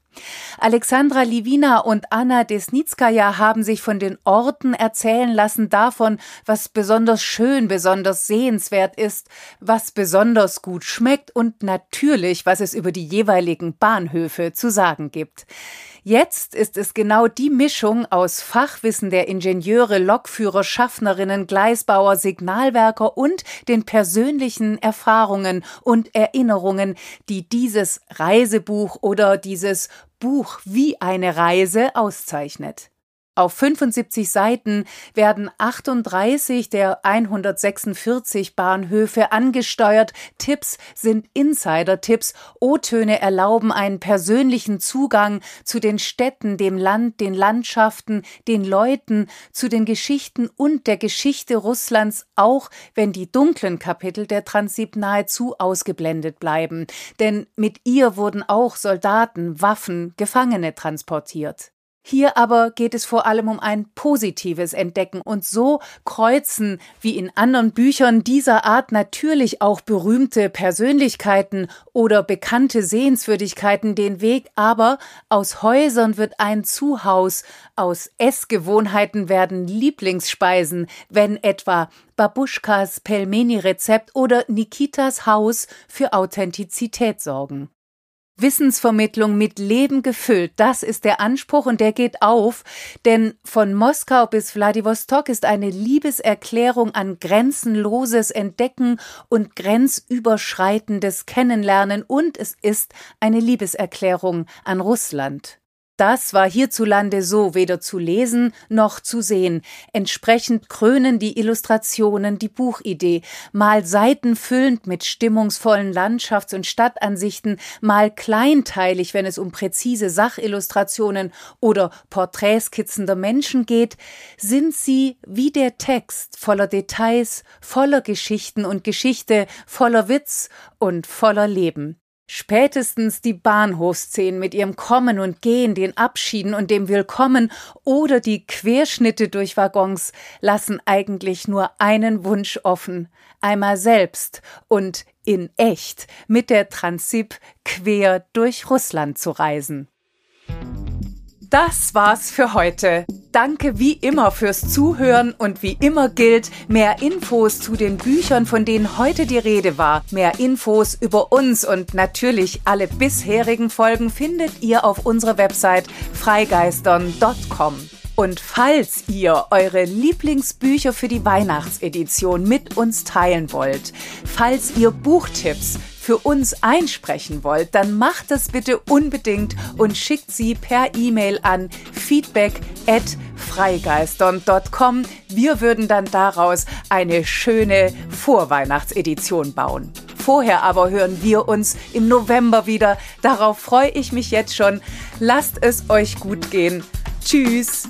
Alexandra Livina und Anna Desnitskaya haben sich von den Orten erzählen lassen davon, was besonders schön, besonders sehenswert ist, was besonders gut schmeckt und natürlich, was es über die jeweiligen Bahnhöfe zu sagen gibt. Jetzt ist es genau die Mischung aus Fachwissen der Ingenieure, Lokführer, Schaffnerinnen, Gleisbauer, Signalwerker und den persönlichen Erfahrungen und Erinnerungen, die dieses Reisebuch oder dieses Buch wie eine Reise auszeichnet. Auf 75 Seiten werden 38 der 146 Bahnhöfe angesteuert. Tipps sind Insider-Tipps. O-Töne erlauben einen persönlichen Zugang zu den Städten, dem Land, den Landschaften, den Leuten, zu den Geschichten und der Geschichte Russlands, auch wenn die dunklen Kapitel der Transib nahezu ausgeblendet bleiben. Denn mit ihr wurden auch Soldaten, Waffen, Gefangene transportiert. Hier aber geht es vor allem um ein positives Entdecken und so kreuzen wie in anderen Büchern dieser Art natürlich auch berühmte Persönlichkeiten oder bekannte Sehenswürdigkeiten den Weg, aber aus Häusern wird ein Zuhaus, aus Essgewohnheiten werden Lieblingsspeisen, wenn etwa Babuschkas Pelmeni-Rezept oder Nikitas Haus für Authentizität sorgen. Wissensvermittlung mit Leben gefüllt. Das ist der Anspruch und der geht auf, denn von Moskau bis Wladiwostok ist eine Liebeserklärung an grenzenloses Entdecken und grenzüberschreitendes Kennenlernen und es ist eine Liebeserklärung an Russland. Das war hierzulande so weder zu lesen noch zu sehen. Entsprechend krönen die Illustrationen die Buchidee, mal seitenfüllend mit stimmungsvollen Landschafts- und Stadtansichten, mal kleinteilig, wenn es um präzise Sachillustrationen oder Porträtskizzen der Menschen geht, sind sie wie der Text voller Details, voller Geschichten und Geschichte, voller Witz und voller Leben. Spätestens die Bahnhofsszenen mit ihrem Kommen und Gehen, den Abschieden und dem Willkommen oder die Querschnitte durch Waggons lassen eigentlich nur einen Wunsch offen, einmal selbst und in echt mit der Transip quer durch Russland zu reisen. Das war's für heute. Danke wie immer fürs Zuhören und wie immer gilt, mehr Infos zu den Büchern, von denen heute die Rede war, mehr Infos über uns und natürlich alle bisherigen Folgen findet ihr auf unserer Website freigeistern.com. Und falls ihr eure Lieblingsbücher für die Weihnachtsedition mit uns teilen wollt, falls ihr Buchtipps für uns einsprechen wollt, dann macht das bitte unbedingt und schickt sie per E-Mail an feedback at freigeistern.com. Wir würden dann daraus eine schöne Vorweihnachtsedition bauen. Vorher aber hören wir uns im November wieder. Darauf freue ich mich jetzt schon. Lasst es euch gut gehen. Tschüss.